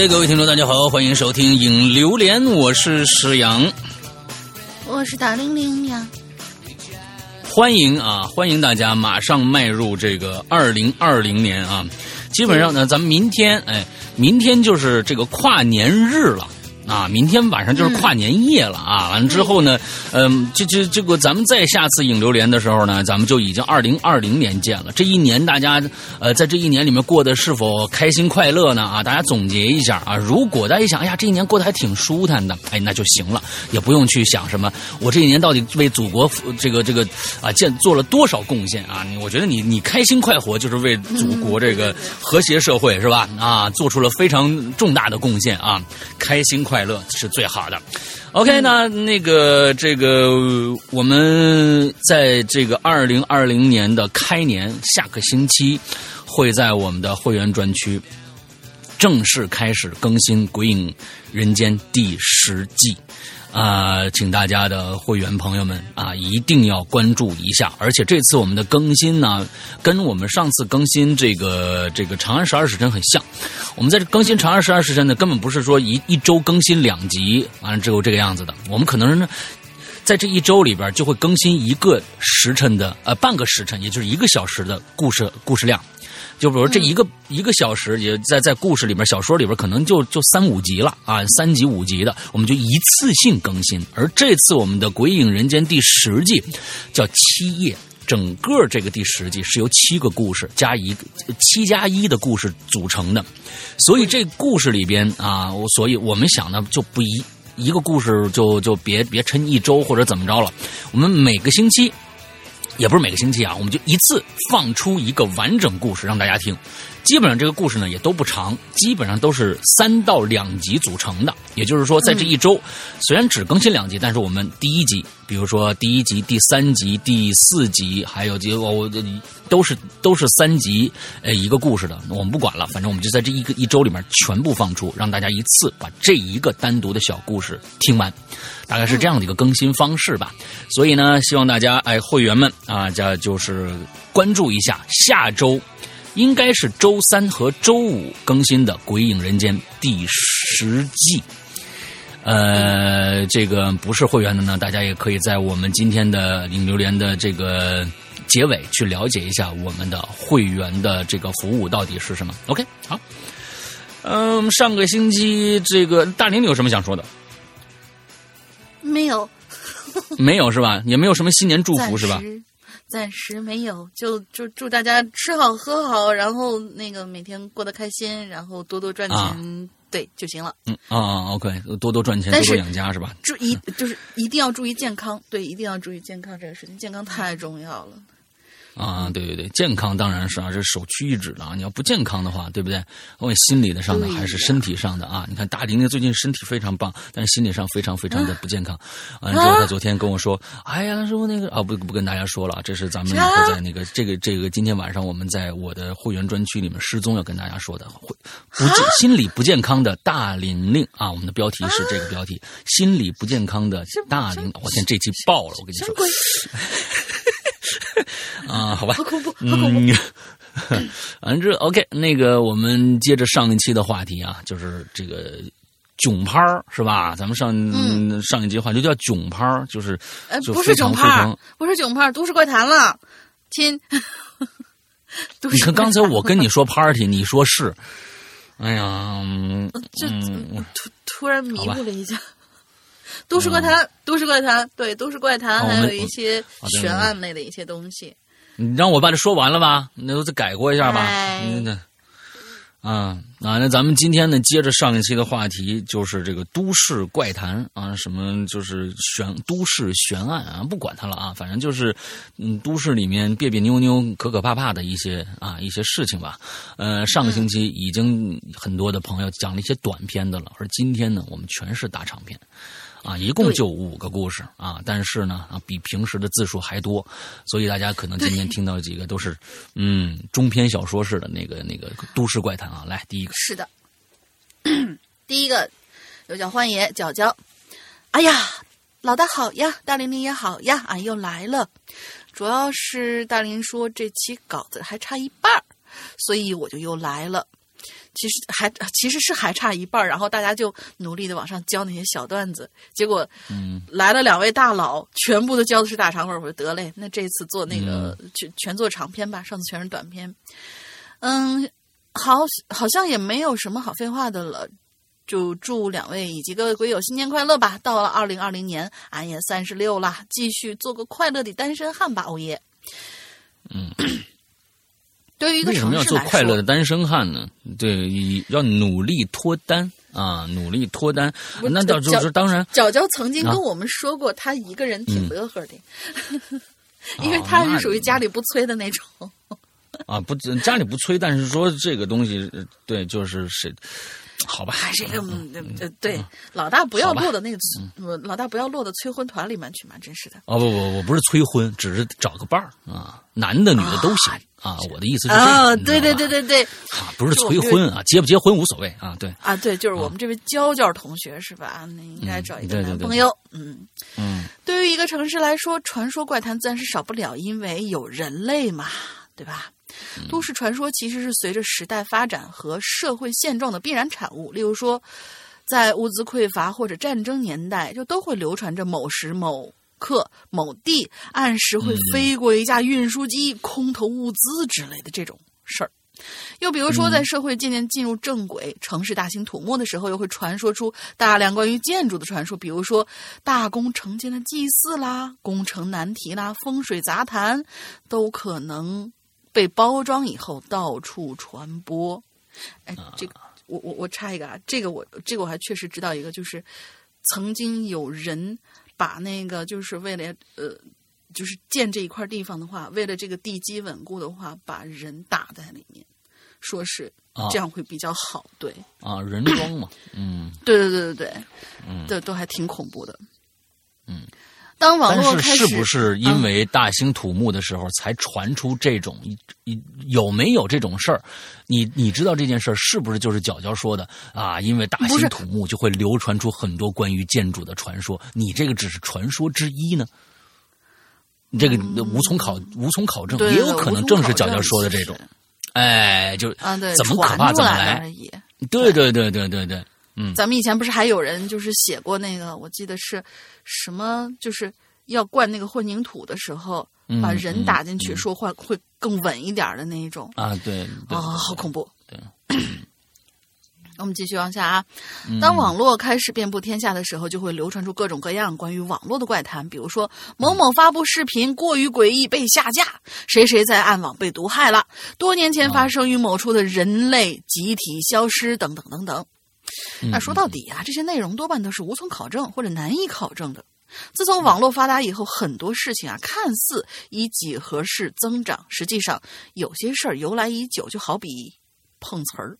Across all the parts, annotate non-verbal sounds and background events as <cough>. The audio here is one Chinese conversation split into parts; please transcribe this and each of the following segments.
哎，各位听众，大家好，欢迎收听《影榴莲》，我是石阳，我是大玲玲呀。欢迎啊，欢迎大家马上迈入这个二零二零年啊！基本上呢，咱们明天，哎，明天就是这个跨年日了。啊，明天晚上就是跨年夜了啊！完了之后呢，嗯，这这这个咱们再下次影流连的时候呢，咱们就已经二零二零年见了。这一年大家呃，在这一年里面过得是否开心快乐呢？啊，大家总结一下啊。如果大家一想，哎呀，这一年过得还挺舒坦的，哎，那就行了，也不用去想什么我这一年到底为祖国这个这个啊建做了多少贡献啊？我觉得你你开心快活就是为祖国这个和谐社会是吧？啊，做出了非常重大的贡献啊，开心快。快乐是最好的。OK，那那个这个，我们在这个二零二零年的开年下个星期，会在我们的会员专区正式开始更新《鬼影人间》第十季。啊，请大家的会员朋友们啊，一定要关注一下。而且这次我们的更新呢，跟我们上次更新这个这个《长安十二时辰》很像。我们在这更新《长安十二时辰》呢，根本不是说一一周更新两集，完了之后这个样子的。我们可能呢，在这一周里边就会更新一个时辰的呃半个时辰，也就是一个小时的故事故事量。就比如这一个一个小时，也在在故事里边、小说里边，可能就就三五集了啊，三集五集的，我们就一次性更新。而这次我们的《鬼影人间》第十季叫七夜，整个这个第十季是由七个故事加一个七加一的故事组成的，所以这故事里边啊，我所以我们想呢，就不一一个故事就就别别撑一周或者怎么着了，我们每个星期。也不是每个星期啊，我们就一次放出一个完整故事让大家听。基本上这个故事呢也都不长，基本上都是三到两集组成的。也就是说，在这一周，虽然只更新两集，但是我们第一集，比如说第一集、第三集、第四集，还有这我都是都是三集，呃，一个故事的。我们不管了，反正我们就在这一个一周里面全部放出，让大家一次把这一个单独的小故事听完，大概是这样的一个更新方式吧。所以呢，希望大家哎会员们啊，这就是关注一下下周。应该是周三和周五更新的《鬼影人间》第十季。呃，这个不是会员的呢，大家也可以在我们今天的影榴莲的这个结尾去了解一下我们的会员的这个服务到底是什么。OK，好。嗯，上个星期这个大林，你有什么想说的？没有，没有是吧？也没有什么新年祝福是吧？暂时没有，就就祝大家吃好喝好，然后那个每天过得开心，然后多多赚钱，对就行了。嗯啊，OK，多多赚钱，多多养家是吧？注意就是一定要注意健康，对，一定要注意健康这个事情，健康太重要了。啊，对对对，健康当然是啊，这首屈一指了啊。你要不健康的话，对不对？问心理的上的还是身体上的啊？你看大玲玲最近身体非常棒，但是心理上非常非常的不健康。完了之后，他昨天跟我说：“哎呀，师傅那个啊，不不跟大家说了，这是咱们以后在那个这个这个今天晚上我们在我的会员专区里面失踪要跟大家说的，会不健心理不健康的大玲玲啊，我们的标题是这个标题：心理不健康的大玲。我天，这期爆了，我跟你说。<laughs> 啊，好吧，好恐怖，好恐怖。<laughs> 反正 OK，那个我们接着上一期的话题啊，就是这个囧拍是吧？咱们上上一集话就叫囧拍就是呃，不是囧拍不是囧拍都市怪谈了，亲。<laughs> 你看刚才我跟你说 party，你说是，哎呀，就突突然迷糊了一下。都市怪谈，都市怪谈，对，都市怪谈，还有一些悬案类的一些东西。你让我把这说完了吧？那都再改过一下吧。嗯，啊啊，那咱们今天呢，接着上一期的话题，就是这个都市怪谈啊，什么就是悬都市悬案啊，不管它了啊，反正就是嗯，都市里面别别扭扭、可可怕怕的一些啊一些事情吧。呃，上个星期已经很多的朋友讲了一些短篇的了，而今天呢，我们全是大长篇。啊，一共就五个故事啊，但是呢，啊，比平时的字数还多，所以大家可能今天听到几个都是，嗯，中篇小说式的那个那个都市怪谈啊。来，第一个是的，<clears throat> 第一个有叫欢爷角角，哎呀，老大好呀，大玲玲也好呀，俺又来了。主要是大玲说这期稿子还差一半所以我就又来了。其实还其实是还差一半儿，然后大家就努力的往上交那些小段子，结果嗯来了两位大佬，全部都交的是大长本儿，我说得嘞，那这次做那个全全做长篇吧，上次全是短篇。嗯，好，好像也没有什么好废话的了。就祝两位以及各位鬼友新年快乐吧！到了二零二零年，俺也三十六了，继续做个快乐的单身汉吧，欧耶！嗯，对于一个为什么要做快乐的，单身汉呢？对，要努力脱单啊，努力脱单。那到就角是当然，角角曾经啊跟我们说过，他一个人挺嗯乐呵的，<laughs> 因为他是属于家里不催的那种。啊，不家里不催，但是说这个东西，呃对，就是谁，好吧，还是一个嗯呃呃对，老大不要落到那个呃老大不要落到催婚团里面去嘛，真是的。哦不不，我不是催婚，只是找个伴儿啊，男的女的都行啊。我的意思是这啊，对对对对对啊，不是催婚啊，结不结婚无所谓啊，对，啊，对，就是我们这位娇娇同学是吧？那应该找一个男朋友。嗯，嗯对于一个城市来说，传说怪谈自然是少不了，因为有人类嘛，对吧？都市传说其实是随着时代发展和社会现状的必然产物。例如说，在物资匮乏或者战争年代，就都会流传着某时某刻某地按时会飞过一架运输机，空投物资之类的这种事儿。又比如说，在社会渐渐进入正轨、城市大兴土木的时候，又会传说出大量关于建筑的传说，比如说大工程间的祭祀啦、工程难题啦、风水杂谈，都可能被包装以后到处传播。哎，这个我我我插一个啊，这个我这个我还确实知道一个，就是曾经有人把那个就是为了呃。就是建这一块地方的话，为了这个地基稳固的话，把人打在里面，说是啊这样会比较好。对，啊，人装嘛，嗯对对对对对，嗯，对，都还挺恐怖的。嗯，当网络但开始，是是不是因为大兴土木的时候才传出这种？一有没有这种事儿？你你知道这件事儿是不是就是角角说的啊？因为大兴土木就会流传出很多关于建筑的传说，你这个只是传说之一呢？你这个无从考无从考证，也有可能正是角角角说的这种。哎，就啊，对，怎么可怕怎么来。对对对对对对，嗯咱们以前不是还有人就是写过那个，我记得是什么，就是要灌那个混凝土的时候，嗯把人嗯打进去，嗯说会会更稳一点的那一种。啊，对对啊、好恐怖！对，<clears throat> 我们继续往下啊。嗯当网络开始遍布天下的时候，就会流传出各种各样关于网络的怪谈，比如说某某发布视频过于诡异被下架，谁谁在暗网被毒害了，多年前发生于某处的人类集体消失等等等等。嗯那说到底啊，这些内容多半都是无从考证或者难以考证的。自从网络发达以后，很多事情啊，看似以几何式增长，实际上有些事儿由来已久，就好比碰瓷儿。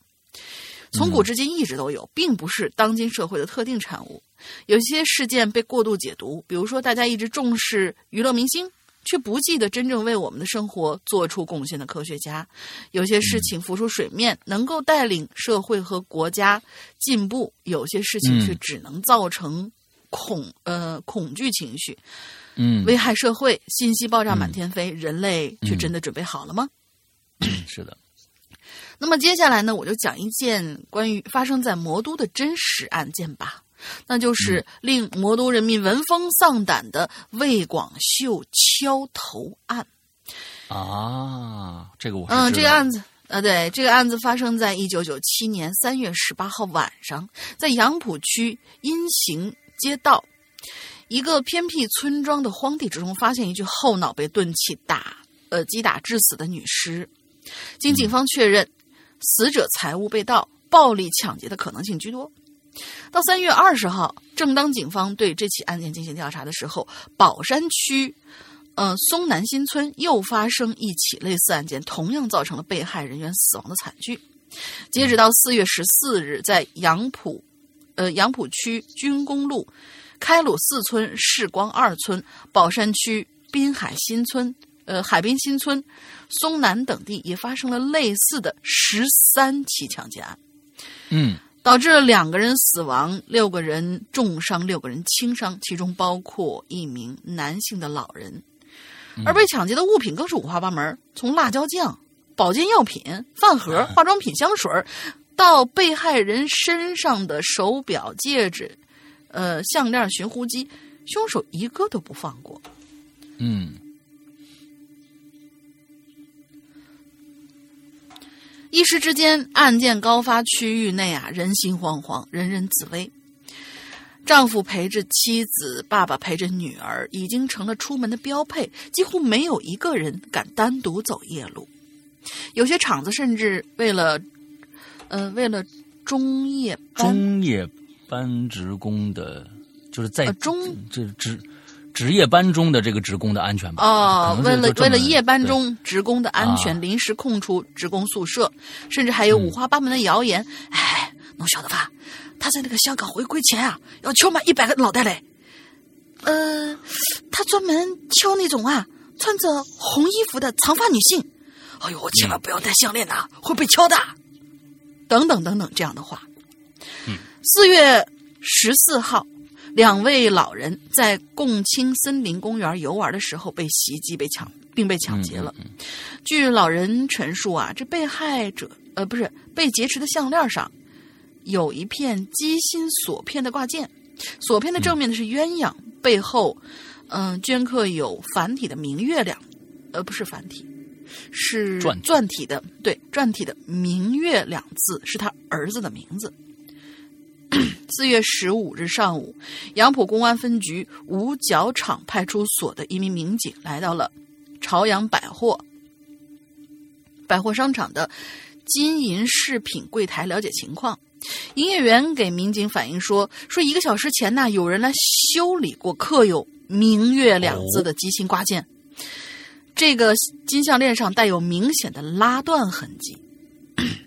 从古至今一直都有，并不是当今社会的特定产物。有些事件被过度解读，比如说大家一直重视娱乐明星，却不记得真正为我们的生活做出贡献的科学家。有些事情浮出水面，能够带领社会和国家进步；有些事情却嗯。只能造成恐呃恐惧情绪，嗯，危害社会。信息爆炸满天飞，人类却真的准备好了吗？<clears throat> 是的，那么接下来呢，我就讲一件关于发生在魔都的真实案件吧，那就是令魔都人民闻风丧胆的魏广秀敲头案。啊，这个我嗯，这个案子。啊，对，这个案子发生在一九九七年三月十八号晚上，在杨浦区阴行街道一个偏僻村庄的荒地之中，发现一具后脑被钝器打呃击打致死的女尸。经警方确认，死者财物被盗，暴力抢劫的可能性居多。到三月二十号，正当警方对这起案件进行调查的时候，宝山区，呃松南新村又发生一起类似案件，同样造成了被害人员死亡的惨剧。截止到四月十四日，在杨浦，呃杨浦区军工路开鲁四村、世光二村、宝山区滨海新村、呃海滨新村、松南等地也发生了类似的十三起抢劫案。嗯导致了两个人死亡，六个人重伤，六个人轻伤，其中包括一名男性的老人。而被抢劫的物品更是五花八门，从辣椒酱、保健药品、饭盒、化妆品、香水，到被害人身上的手表、戒指、呃项链、寻呼机，凶手一个都不放过。嗯一时之间，案件高发区域内啊，人心惶惶，人人自危。丈夫陪着妻子，爸爸陪着女儿，已经成了出门的标配，几乎没有一个人敢单独走夜路。有些厂子甚至为了，呃，为了中夜班中夜班职工的，就是在呃中这职值夜班中的这个职工的安全吧？哦，为了为了夜班中职工的安全，啊临时空出职工宿舍，甚至还有五花八门的谣言。哎，侬晓得吧？他在那个香港回归前啊，要敲满一百个脑袋嘞。呃，他专门敲那种啊穿着红衣服的长发女性。哎呦，千万不要戴项链呐、会被敲的。等等等等这样的话。四月十四号，两位老人在共青森林公园游玩的时候被袭击、被抢，并被抢劫了。据老人陈述啊，这被害者呃不是被劫持的项链上有一片鸡心锁片的挂件，锁片的正面呢是鸳鸯，背后嗯、镌刻有繁体的“明月”亮，呃不是繁体，是篆体篆体的，对篆体的“明月”两字是他儿子的名字。<clears throat> 四月十五日上午，杨浦公安分局五角场派出所的一名民警来到了朝阳百货百货商场的金银饰品柜台了解情况。营业员给民警反映说，说一个小时前呢，有人来修理过刻有“明月”两字的机芯挂件，这个金项链上带有明显的拉断痕迹。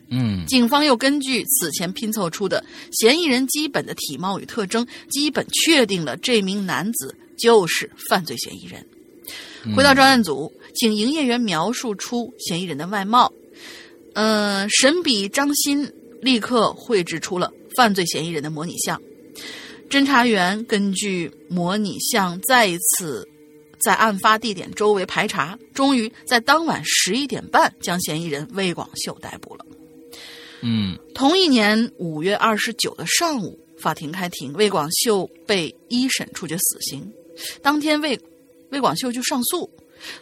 嗯警方又根据此前拼凑出的嫌疑人基本的体貌与特征，基本确定了这名男子就是犯罪嫌疑人。回到专案组，请营业员描述出嫌疑人的外貌。呃，神笔张鑫立刻绘制出了犯罪嫌疑人的模拟像。侦查员根据模拟像再一次在案发地点周围排查，终于在当晚十一点半将嫌疑人魏广秀逮捕了。嗯同一年五月二十九的上午，法庭开庭，魏广秀被一审处决死刑。当天魏魏广秀就上诉。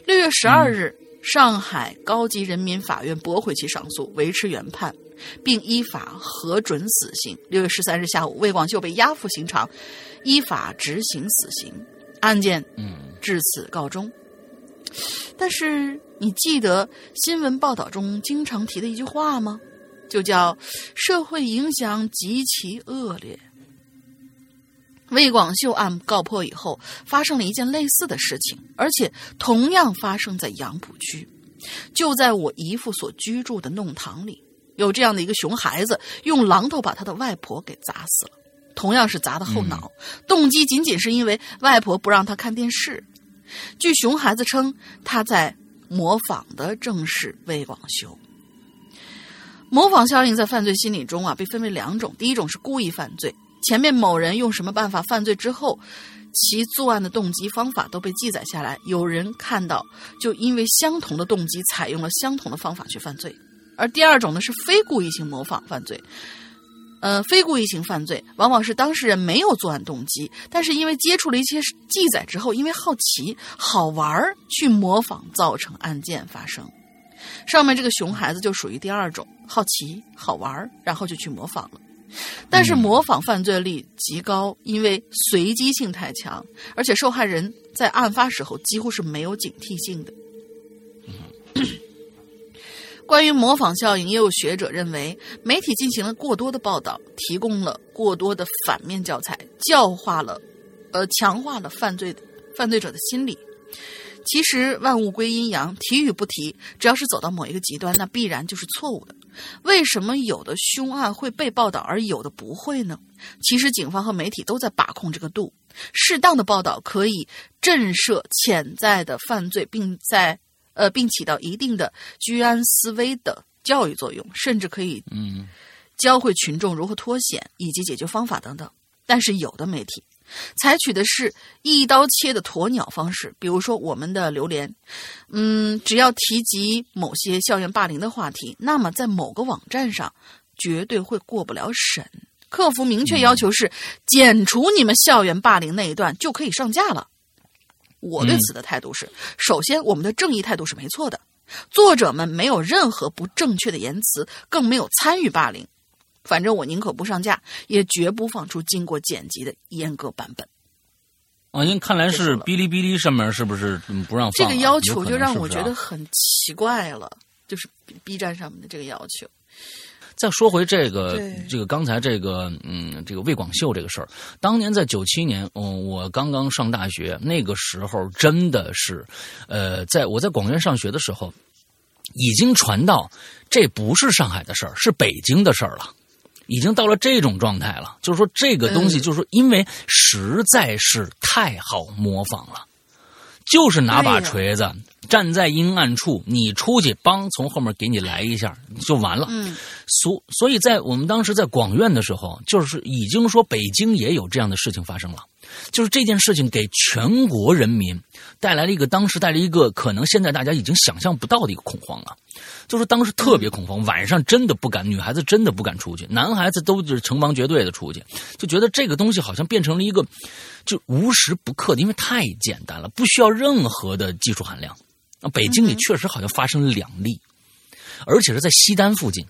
六月十二日，上海高级人民法院驳回其上诉，维持原判，并依法核准死刑。六月十三日下午，魏广秀被押赴刑场，依法执行死刑。案件嗯至此告终。但是，你记得新闻报道中经常提的一句话吗？就叫“社会影响极其恶劣”。魏广秀案告破以后，发生了一件类似的事情，而且同样发生在杨浦区，就在我姨父所居住的弄堂里，有这样的一个熊孩子用榔头把他的外婆给砸死了，同样是砸的后脑，动机仅仅是因为外婆不让他看电视。据熊孩子称，他在模仿的正是魏广修。模仿效应在犯罪心理中啊，被分为两种。第一种是故意犯罪，前面某人用什么办法犯罪之后，其作案的动机方法都被记载下来，有人看到就因为相同的动机，采用了相同的方法去犯罪。而第二种呢是非故意性模仿犯罪。呃，非故意性犯罪往往是当事人没有作案动机，但是因为接触了一些记载之后，因为好奇、好玩儿去模仿，造成案件发生。上面这个熊孩子就属于第二种，好奇、好玩儿，然后就去模仿了。但是模仿犯罪率极高，因为随机性太强，而且受害人在案发时候几乎是没有警惕性的。关于模仿效应，也有学者认为，媒体进行了过多的报道，提供了过多的反面教材，教化了，呃，强化了犯罪犯罪者的心理。其实万物归阴阳，提与不提，只要是走到某一个极端，那必然就是错误的。为什么有的凶案会被报道，而有的不会呢？其实警方和媒体都在把控这个度，适当的报道可以震慑潜在的犯罪，并在呃并起到一定的居安思危的教育作用，甚至可以嗯教会群众如何脱险以及解决方法等等。但是有的媒体采取的是一刀切的鸵鸟方式，比如说我们的榴莲，嗯，只要提及某些校园霸凌的话题，那么在某个网站上绝对会过不了审。客服明确要求是剪除你们校园霸凌那一段就可以上架了。我对此的态度是：首先，我们的正义态度是没错的，作者们没有任何不正确的言辞，更没有参与霸凌。反正我宁可不上架，也绝不放出经过剪辑的阉割版本。啊，您看来是哔哩哔哩上面是不是不让放？这个要求就让我觉得很奇怪了，就是 B 站上面的这个要求。再说回这个，这个刚才这个，嗯，这个魏广秀这个事儿，当年在九七年，嗯，我刚刚上大学，那个时候真的是，呃，在我在广院上学的时候，已经传到这不是上海的事儿，是北京的事儿了，已经到了这种状态了。就是说，这个东西，就是说，因为实在是太好模仿了，就是拿把锤子。站在阴暗处，你出去帮从后面给你来一下就完了。嗯，所所以在我们当时在广院的时候，就是已经说北京也有这样的事情发生了，就是这件事情给全国人民带来了一个当时带来一个可能现在大家已经想象不到的一个恐慌了。就是当时特别恐慌，晚上真的不敢，女孩子真的不敢出去，男孩子都是成帮结队的出去，就觉得这个东西好像变成了一个就无时不刻的，因为太简单了，不需要任何的技术含量。啊，北京里确实好像发生了两例，而且是在西单附近，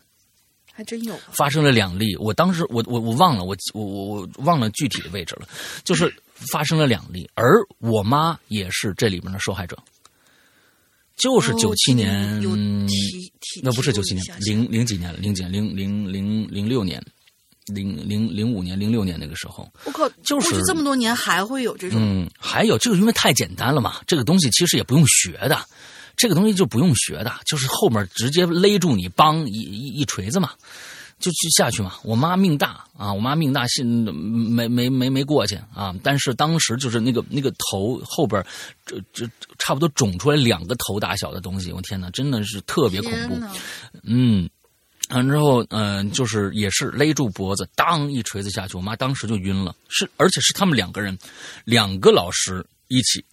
还真有发生了两例。我当时我我我忘了我我我我忘了具体的位置了，就是发生了两例，而我妈也是这里面的受害者，就是九七年，那不是九七年，零零几年，零几零零零零六年。零零零五年、零六年那个时候，我靠，就是这么多年还会有这种。嗯，还有这个，因为太简单了嘛。这个东西其实也不用学的，这个东西就不用学的，就是后面直接勒住你，帮一一一锤子嘛，就去下去嘛。我妈命大啊，我妈命大，信没没没没过去啊。但是当时就是那个那个头后边，这这差不多肿出来两个头大小的东西，我天哪，真的是特别恐怖。嗯。完之后，嗯，就是也是勒住脖子，当一锤子下去，我妈当时就晕了。是，而且是他们两个人，两个老师一起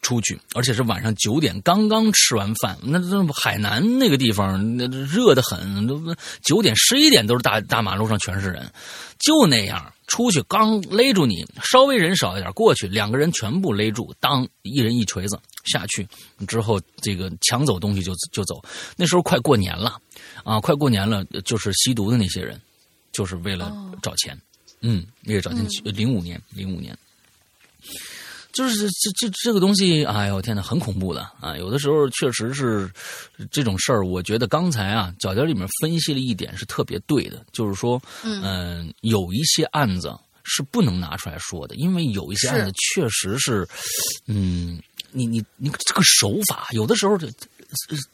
出去，而且是晚上九点刚刚吃完饭。那那海南那个地方，那热得很，都九点十一点都是大大马路上全是人，就那样出去，刚勒住你，稍微人少一点过去，两个人全部勒住，当一人一锤子下去之后，这个抢走东西就就走。那时候快过年了。啊，快过年了，就是吸毒的那些人，就是为了找钱，嗯，为了找钱。零五年，零五年，就是这这这个东西，哎呦天呐，很恐怖的啊！有的时候确实是这种事儿。我觉得刚才啊，角角里面分析了一点是特别对的，就是说，嗯，有一些案子是不能拿出来说的，因为有一些案子确实是，嗯，你你你这个手法，有的时候这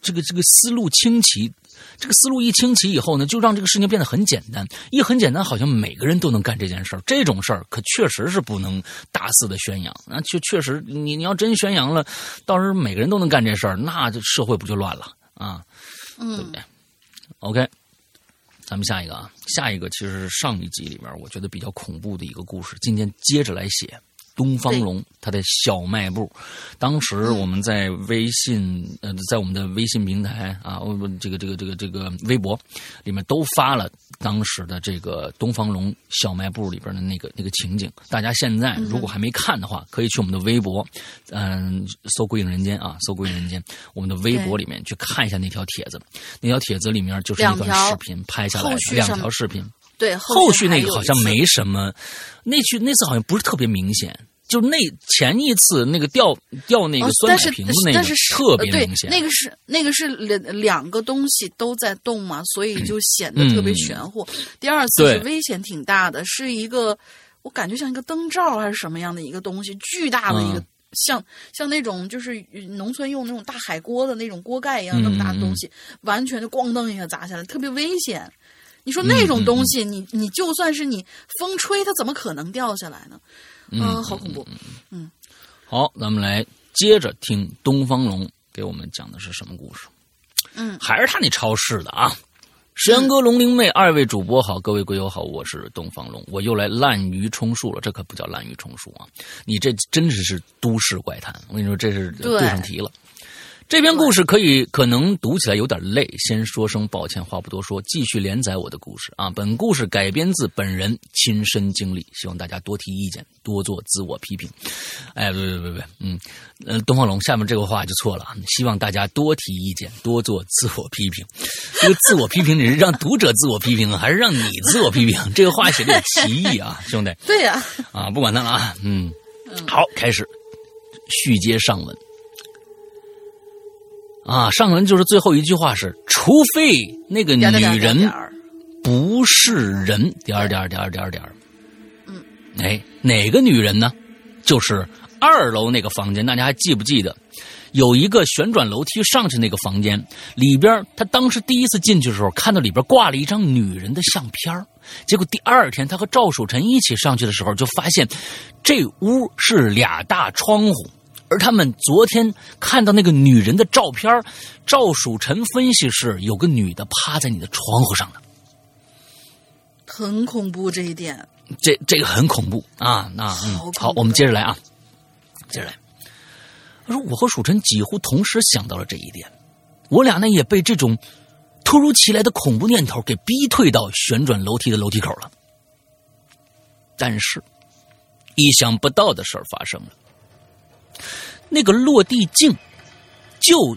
这个这个思路清奇。这个思路一清奇以后呢，就让这个事情变得很简单。一很简单，好像每个人都能干这件事儿。这种事儿可确实是不能大肆的宣扬。那确确实，你你要真宣扬了，到时候每个人都能干这事儿，那这社会不就乱了啊？嗯，对不对？OK，咱们下一个啊，下一个其实是上一集里边我觉得比较恐怖的一个故事，今天接着来写。东方龙，他的小卖部，当时我们在微信呃，在我们的微信平台啊，这个这个这个这个微博里面都发了当时的这个东方龙小卖部里边的那个那个情景。大家现在如果还没看的话，可以去我们的微博，嗯，搜“鬼影人间”啊，搜“鬼影人间”，我们的微博里面去看一下那条帖子。那条帖子里面就是一段视频拍下来，两条视频。对，后续那个好像没什么，那去那次好像不是特别明显，就那前一次那个掉掉那个酸奶瓶子那个特别明显，那个是那个是两两个东西都在动嘛，所以就显得特别玄乎。第二次是危险挺大的，是一个我感觉像一个灯罩还是什么样的一个东西，巨大的一个像像那种就是农村用那种大海锅的那种锅盖一样那么大的东西，完全就咣当一下砸下来，特别危险。你说那种东西，你你就算是你风吹，它怎么可能掉下来呢？嗯，好恐怖。嗯，好，咱们来接着听东方龙给我们讲的是什么故事。嗯，还是他那超市的啊。山哥、龙灵妹二位主播好，各位鬼友好，我是东方龙，我又来滥竽充数了。这可不叫滥竽充数啊，你这真是是都市怪谈。我跟你说，这是对上题了。这篇故事可以可能读起来有点累，先说声抱歉，话不多说，继续连载我的故事啊。本故事改编自本人亲身经历，希望大家多提意见，多做自我批评。<laughs> 哎，别别别别，嗯，呃，东方龙下面这个话就错了，希望大家多提意见，多做自我批评。这个自我批评你是让读者自我批评，还是让你自我批评？这个话写的有歧义啊，兄弟。对呀，啊，不管他了啊，嗯，好，开始续接上文。啊，上文就是最后一句话是，除非那个女人不是人，点儿点儿点儿点儿点儿。嗯，哎，哪个女人呢？就是二楼那个房间，大家还记不记得？有一个旋转楼梯上去那个房间里边，他当时第一次进去的时候，看到里边挂了一张女人的相片结果第二天他和赵守臣一起上去的时候，就发现这屋是俩大窗户。而他们昨天看到那个女人的照片，赵曙晨分析是有个女的趴在你的窗户上的，很恐怖这一点。这这个很恐怖啊！那嗯，好，我们接着来啊，接着来。他说我和蜀臣几乎同时想到了这一点，我俩呢也被这种突如其来的恐怖念头给逼退到旋转楼梯的楼梯口了。但是，意想不到的事儿发生了。那个落地镜就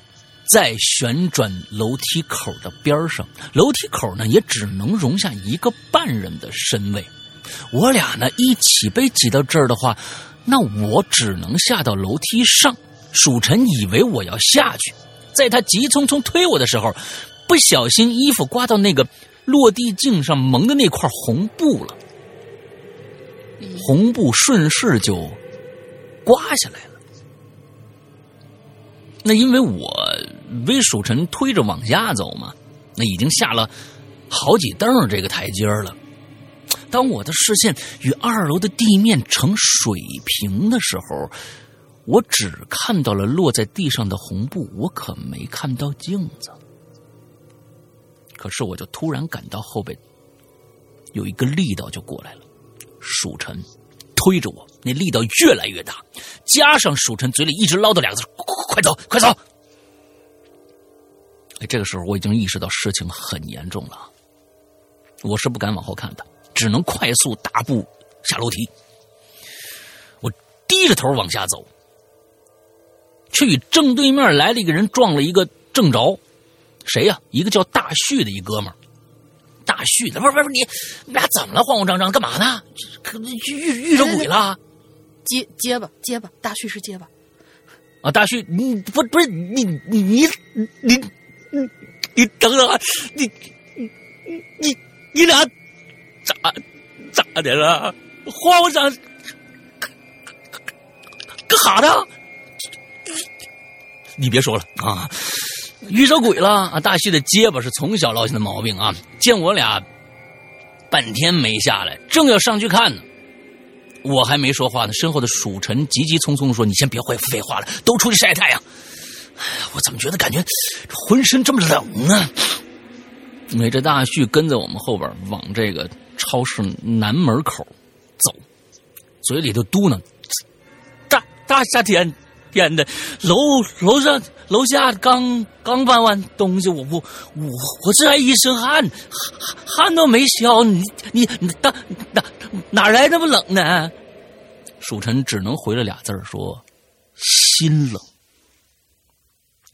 在旋转楼梯口的边上，楼梯口呢也只能容下一个半人的身位。我俩呢一起被挤到这儿的话，那我只能下到楼梯上。蜀臣以为我要下去，在他急匆匆推我的时候，不小心衣服刮到那个落地镜上蒙的那块红布了，红布顺势就刮下来。那因为我被蜀臣推着往下走嘛，那已经下了好几蹬这个台阶了。当我的视线与二楼的地面成水平的时候，我只看到了落在地上的红布，我可没看到镜子。可是我就突然感到后背有一个力道就过来了，蜀臣推着我，那力道越来越大，加上蜀臣嘴里一直唠叨两个字。快走，快走！哎，这个时候我已经意识到事情很严重了，我是不敢往后看的，只能快速大步下楼梯。我低着头往下走，却与正对面来了一个人撞了一个正着。谁呀？一个叫大旭的一哥们儿。大旭，不是不是你，你俩怎么了？慌慌张张干嘛呢？遇遇着鬼了？结结巴结巴，大旭是结巴。啊，大旭，你不不是你你你你你你等等啊，你你你你俩咋咋的了？慌慌张干啥呢？你别说了啊，遇着鬼了啊！大旭的结巴是从小落下的毛病啊，见我俩半天没下来，正要上去看呢。我还没说话呢，身后的蜀臣急急匆匆说：“你先别废废话了，都出去晒太阳。”哎，我怎么觉得感觉浑身这么冷呢？美这大旭跟在我们后边往这个超市南门口走，嘴里头嘟囔：“大大夏天天的，楼楼上楼下刚刚搬完东西，我我我我这还一身汗，汗都没消，你你你大哪哪来那么冷呢？”蜀臣只能回了俩字说：“心冷。”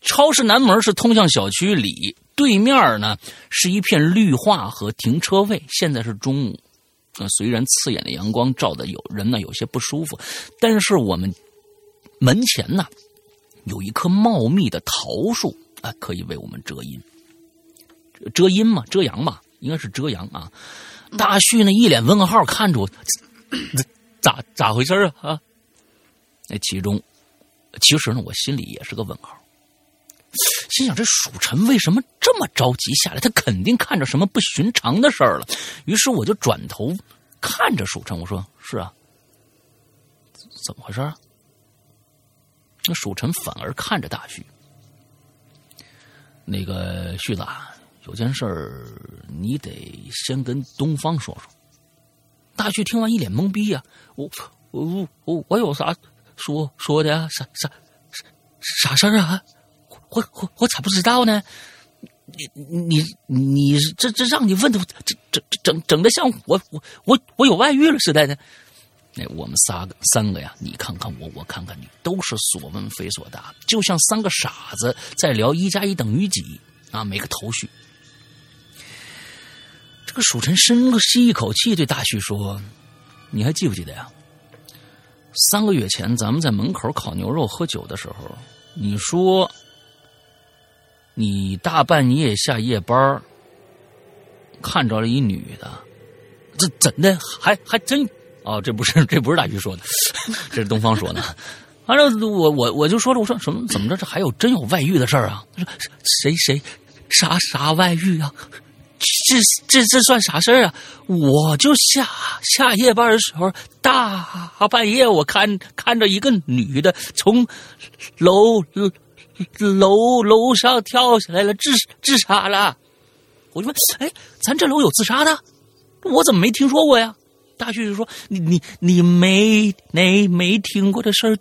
超市南门是通向小区里，对面呢是一片绿化和停车位。现在是中午，啊，虽然刺眼的阳光照的有人呢有些不舒服，但是我们门前呢有一棵茂密的桃树啊，可以为我们遮阴。遮阴嘛，遮阳嘛，应该是遮阳啊。大旭呢一脸问号看着我。咋咋回事啊啊！那其中，其实呢，我心里也是个问号。心想这蜀臣为什么这么着急下来？他肯定看着什么不寻常的事儿了。于是我就转头看着蜀臣，我说：“是啊，怎么回事？”那蜀臣反而看着大旭，那个旭子，有件事儿你得先跟东方说说。大旭听完一脸懵逼呀，我我我我有啥说说的呀？啥啥啥啥事儿啊？我我我咋不知道呢？你你你这这让你问的，这这整整的像我我我我有外遇了似的呢。那我们仨个三个呀，你看看我，我看看你，都是所问非所答，就像三个傻子在聊一加一等于几啊，没个头绪。这个蜀臣深吸一口气，对大旭说：“你还记不记得呀？三个月前咱们在门口烤牛肉喝酒的时候，你说你大半夜下夜班看着了一女的，这怎的？还还真哦，这不是这不是大鱼说的，<laughs> 这是东方说的。完了，我我我就说了，我说什么怎么着？这还有真有外遇的事儿啊？说谁谁啥啥外遇啊？”这这这算啥事儿啊？我就下下夜班的时候，大半夜我看看着一个女的从楼楼楼上跳下来了，自自杀了。我就问，哎，咱这楼有自杀的？我怎么没听说过呀？大旭就说，你你你没没没听过的事儿。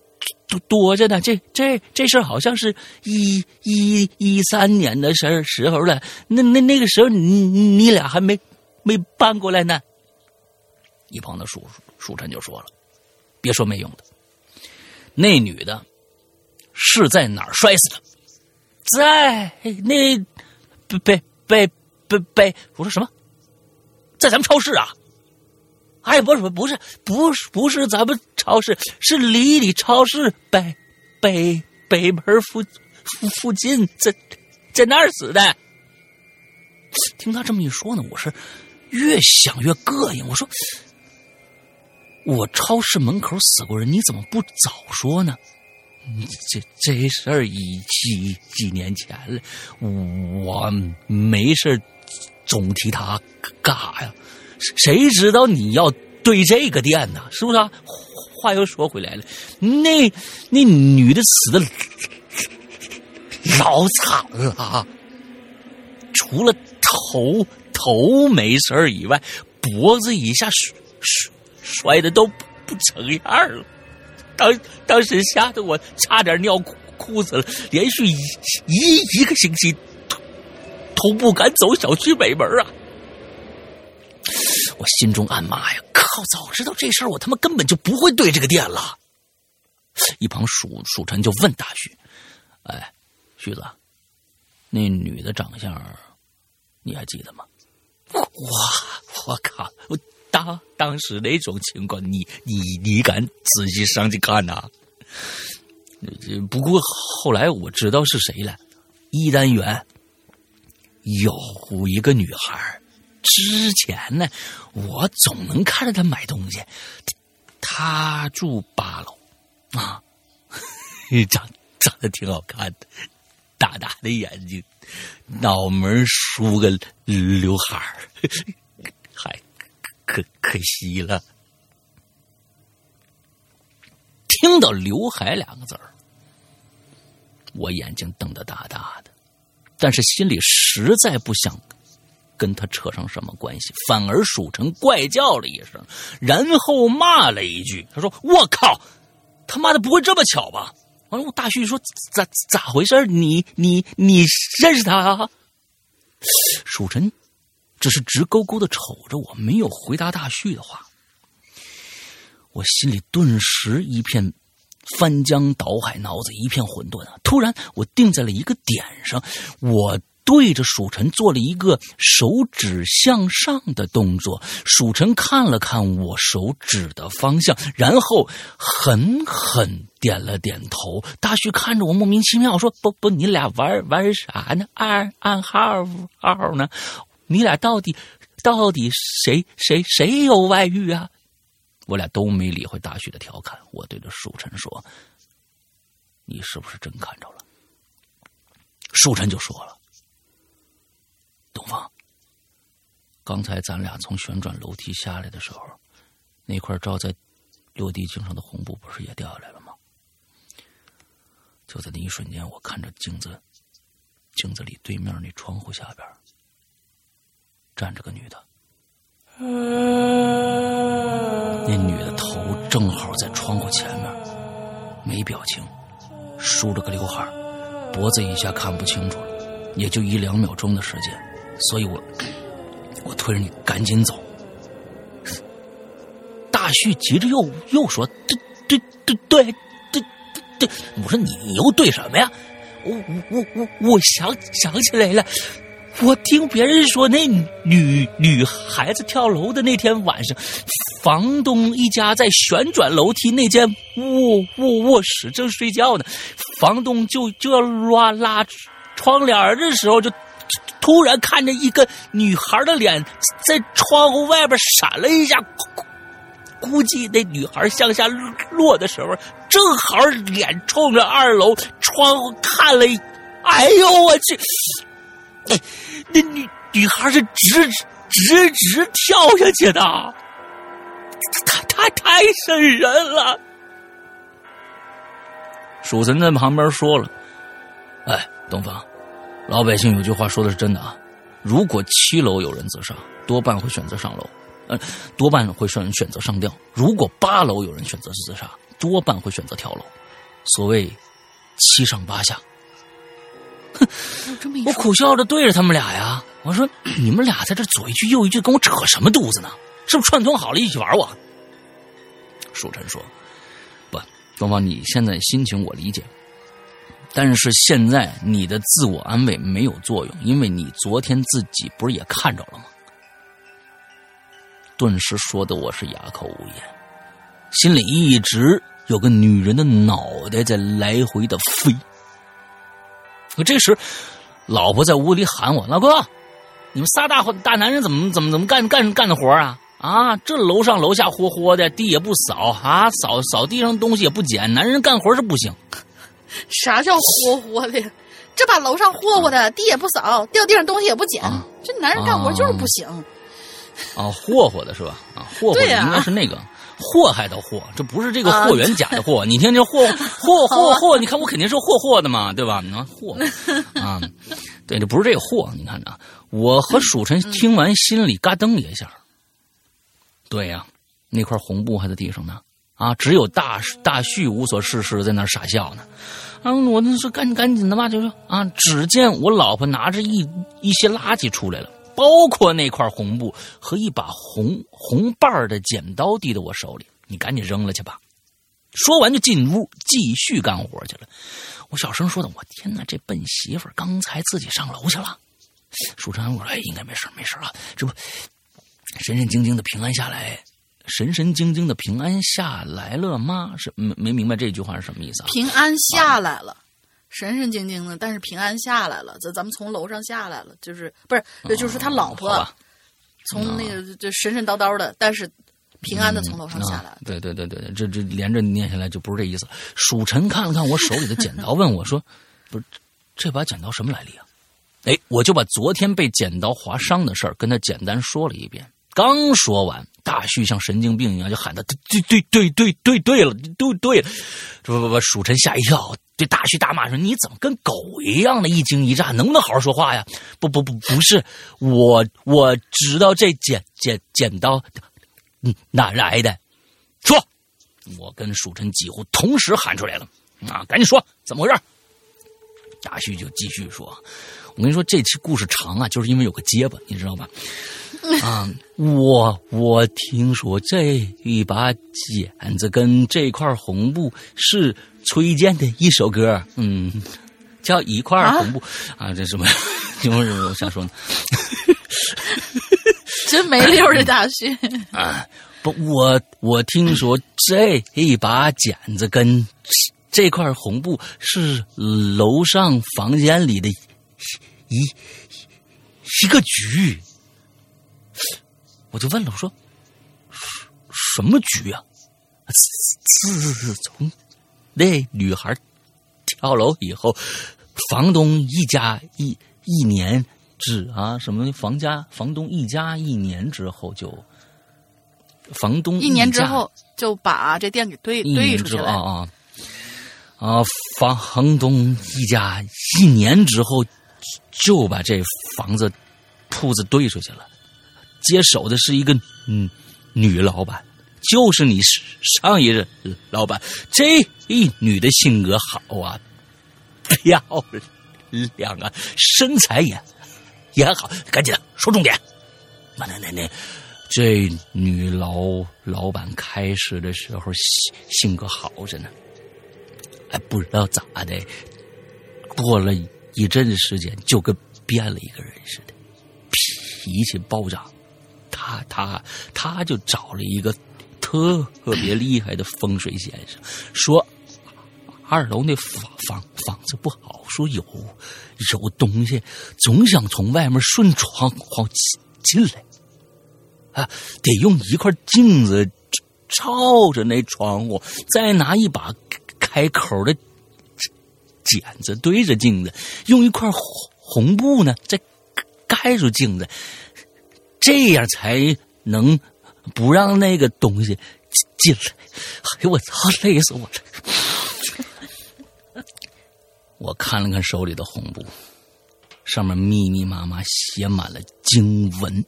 多多着呢，这这这事儿好像是一一一三年的事儿时候了。那那那个时候，你你俩还没没搬过来呢。一旁的叔叔臣就说了：“别说没用的，那女的是在哪儿摔死的？在那被被被被我说什么？在咱们超市啊？”哎，不是，不是，不是，不是咱们超市，是离里超市北北北门附附附近，在在那儿死的。听他这么一说呢，我是越想越膈应。我说，我超市门口死过人，你怎么不早说呢？这这事儿已几几年前了，我没事总提他干啥呀？谁知道你要对这个店呢？是不是啊？话又说回来了，那那女的死的老惨了，除了头头没事以外，脖子以下摔摔摔的都不成样了。当当时吓得我差点尿裤裤子了，连续一一一个星期都都不敢走小区北门啊。我心中暗骂呀！靠，早知道这事儿，我他妈根本就不会对这个店了。一旁蜀蜀臣就问大旭：“哎，旭子，那女的长相你还记得吗？”哇，我靠！我当当时那种情况，你你你敢仔细上去看呐？不过后来我知道是谁了，一单元有一个女孩之前呢，我总能看着他买东西。他住八楼，啊，<laughs> 长长得挺好看的，大大的眼睛，脑门梳个刘海儿，<laughs> 还可可惜了。听到“刘海”两个字儿，我眼睛瞪得大大的，但是心里实在不想。跟他扯上什么关系？反而蜀臣怪叫了一声，然后骂了一句：“他说我靠，他妈的不会这么巧吧？”完了，我大旭说：“咋咋回事？你你你认识他啊？”蜀臣只是直勾勾的瞅着我，没有回答大旭的话。我心里顿时一片翻江倒海，脑子一片混沌啊！突然，我定在了一个点上，我。对着蜀臣做了一个手指向上的动作，蜀臣看了看我手指的方向，然后狠狠点了点头。大旭看着我莫名其妙，说：“不不，你俩玩玩啥呢？暗暗号号呢？你俩到底到底谁谁谁有外遇啊？”我俩都没理会大旭的调侃，我对着蜀臣说：“你是不是真看着了？”蜀臣就说了。东方，刚才咱俩从旋转楼梯下来的时候，那块照在落地镜上的红布不是也掉下来了吗？就在那一瞬间，我看着镜子，镜子里对面那窗户下边站着个女的，那女的头正好在窗户前面，没表情，梳着个刘海脖子以下看不清楚了，也就一两秒钟的时间，所以我我推着你赶紧走。大旭急着又又说：“对对对对对对！”我说：“你你又对什么呀？”我我我我想想起来了，我听别人说那女女孩子跳楼的那天晚上，房东一家在旋转楼梯那间卧卧卧室正睡觉呢，房东就就要拉拉窗帘的时候，就突然看着一个女孩的脸在窗户外边闪了一下。估计那女孩向下落的时候，正好脸冲着二楼窗户看了。哎呦我去！那女女孩是直直直跳下去的，太太太瘆人了。蜀神在旁边说了：“哎，东方，老百姓有句话说的是真的啊，如果七楼有人自杀，多半会选择上楼。”呃，多半会选选择上吊。如果八楼有人选择自杀，多半会选择跳楼。所谓七上八下。哼，我苦笑着对着他们俩呀，我说：“你们俩在这左一句右一句，跟我扯什么犊子呢？是不是串通好了一起玩我？”舒晨说：“不，东方，你现在心情我理解，但是现在你的自我安慰没有作用，因为你昨天自己不是也看着了吗？”顿时说的我是哑口无言，心里一直有个女人的脑袋在来回的飞。可这时，老婆在屋里喊我：“老公，你们仨大大男人怎么怎么怎么干干干的活啊？啊，这楼上楼下霍霍的，地也不扫啊，扫扫地上东西也不捡，男人干活是不行。啥叫霍霍的？这把楼上霍霍的，地也不扫，掉地上东西也不捡，这男人干活就是不行。”啊，霍霍的是吧？啊，霍霍的应该是那个祸害的祸，这不是这个霍元甲的霍。<laughs> 你听这霍 <laughs> 霍霍霍，你看我肯定是霍霍的嘛，对吧？你看霍 <laughs> 啊，对，这不是这个霍。你看着，我和蜀臣听完，心里嘎噔一下。对呀，那块红布还在地上呢。啊，只有大大旭无所事事，在那傻笑呢。啊，我那是赶赶紧的吧，就说啊，只见我老婆拿着一一些垃圾出来了。包括那块红布和一把红红瓣的剪刀递到我手里，你赶紧扔了去吧。说完就进屋继续干活去了。我小声说的：“我天哪，这笨媳妇刚才自己上楼去了。”舒晨，我说：“哎，应该没事没事啊，这不神神经经的平安下来，神神经经的平安下来了吗？是没没明白这句话是什么意思啊？平安下来了。神神经经的，但是平安下来了。咱咱们从楼上下来了，就是不是？就是他老婆从那个就神神叨叨的，但是平安的从楼上下来。对对对对，这这连着念下来就不是这意思。蜀臣看了看我手里的剪刀，问我说：“ <laughs> 不是这把剪刀什么来历啊？”哎，我就把昨天被剪刀划伤的事儿跟他简单说了一遍。刚说完，大旭像神经病一样就喊他：“对对对对对对了，对对了！”不不不，蜀臣吓一跳。对大旭大骂说：“你怎么跟狗一样的一惊一乍？能不能好好说话呀？”“不不不，不是我，我知道这剪剪剪刀，嗯，哪来的？说！”我跟蜀臣几乎同时喊出来了：“啊，赶紧说，怎么回事？”大旭就继续说：“我跟你说，这期故事长啊，就是因为有个结巴，你知道吧？<laughs> 啊，我我听说这一把剪子跟这块红布是。”崔健的一首歌，嗯，<laughs> 叫一块红布啊，这什么？<laughs> 什么什么？我想说呢，真没溜的大旭啊！不，我我听说这一把剪子跟这块红布是楼上房间里的一一个局，我就问了，我说什么局啊？自从。那女孩跳楼以后，房东一家一一年之啊什么房家房东一家一年之后就房东一年之后就把这店给堆堆出去了啊啊啊！房东一家一年之后就把这房子铺子兑出去了，接手的是一个嗯女老板。就是你上一任老板，这一女的性格好啊，漂亮啊，身材也也好。赶紧的，说重点。那那那那，这女老老板开始的时候性性格好着呢，哎，不知道咋的，过了一阵子时间，就跟变了一个人似的，脾气暴涨。他他他就找了一个特别厉害的风水先生，说二楼那房房房子不好，说有有东西总想从外面顺窗户进进来，啊，得用一块镜子照着那窗户，再拿一把开口的剪子对着镜子，用一块红布呢再盖住镜子。这样才能不让那个东西进来。哎呦我操，累死我了！我看了看手里的红布，上面密密麻麻写满了经文。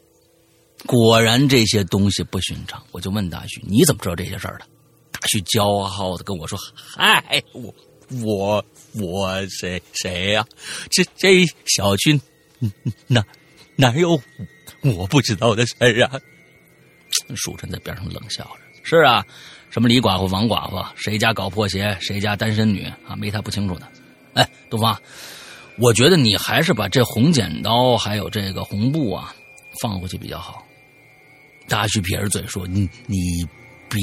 果然这些东西不寻常。我就问大旭：“你怎么知道这些事儿的？”大旭骄傲的跟我说：“嗨，我我我谁谁呀？这这小区哪哪有？” <laughs> 我不知道的事儿啊！<tsk> 书晨在边上冷笑着：“是啊，什么李寡妇、王寡妇，谁家搞破鞋，谁家单身女啊，没他不清楚的。”哎，东方，我觉得你还是把这红剪刀还有这个红布啊放回去比较好。大旭撇着嘴说：“你你比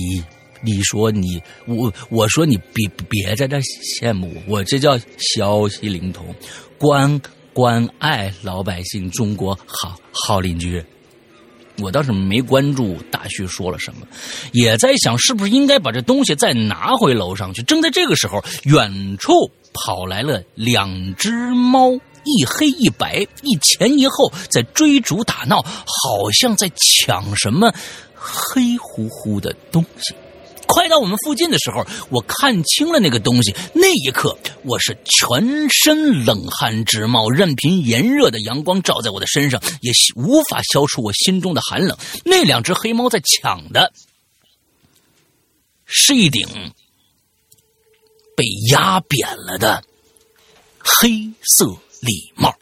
你说你我我说你别别在这羡慕我，我这叫消息灵通，关。”关爱老百姓，中国好好邻居。我倒是没关注大旭说了什么，也在想是不是应该把这东西再拿回楼上去。正在这个时候，远处跑来了两只猫，一黑一白，一前一后，在追逐打闹，好像在抢什么黑乎乎的东西。快到我们附近的时候，我看清了那个东西。那一刻，我是全身冷汗直冒，任凭炎热的阳光照在我的身上，也无法消除我心中的寒冷。那两只黑猫在抢的，是一顶被压扁了的黑色礼帽。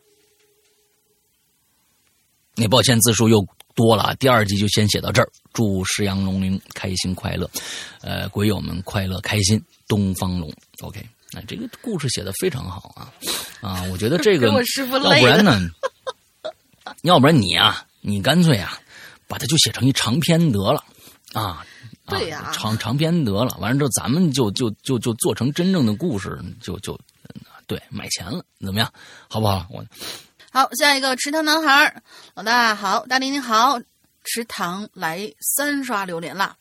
那抱歉，字数又。多了，第二集就先写到这儿。祝石羊龙鳞开心快乐，呃，鬼友们快乐开心。东方龙，OK，那这个故事写的非常好啊啊！我觉得这个 <laughs> 要不然呢？要不然你啊，你干脆啊，把它就写成一长篇得了啊！对呀，长长篇得了。完了之后，咱们就就就就做成真正的故事，就就对，买钱了，怎么样？好不好？我。好，下一个池塘男孩，老大好，大林你好，池塘来三刷榴莲啦。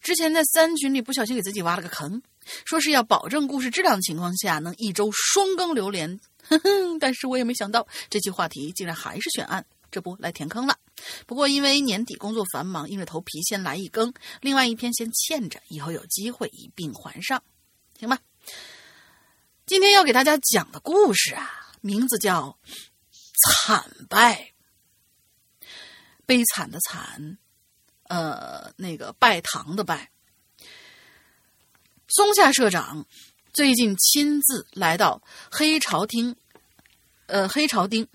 之前在三群里不小心给自己挖了个坑，说是要保证故事质量的情况下能一周双更榴莲，哼哼，但是我也没想到这期话题竟然还是选案，这不来填坑了。不过因为年底工作繁忙，硬着头皮先来一更，另外一篇先欠着，以后有机会一并还上，行吧？今天要给大家讲的故事啊，名字叫。惨败，悲惨的惨，呃，那个拜堂的拜。松下社长最近亲自来到黑潮町，呃，黑潮町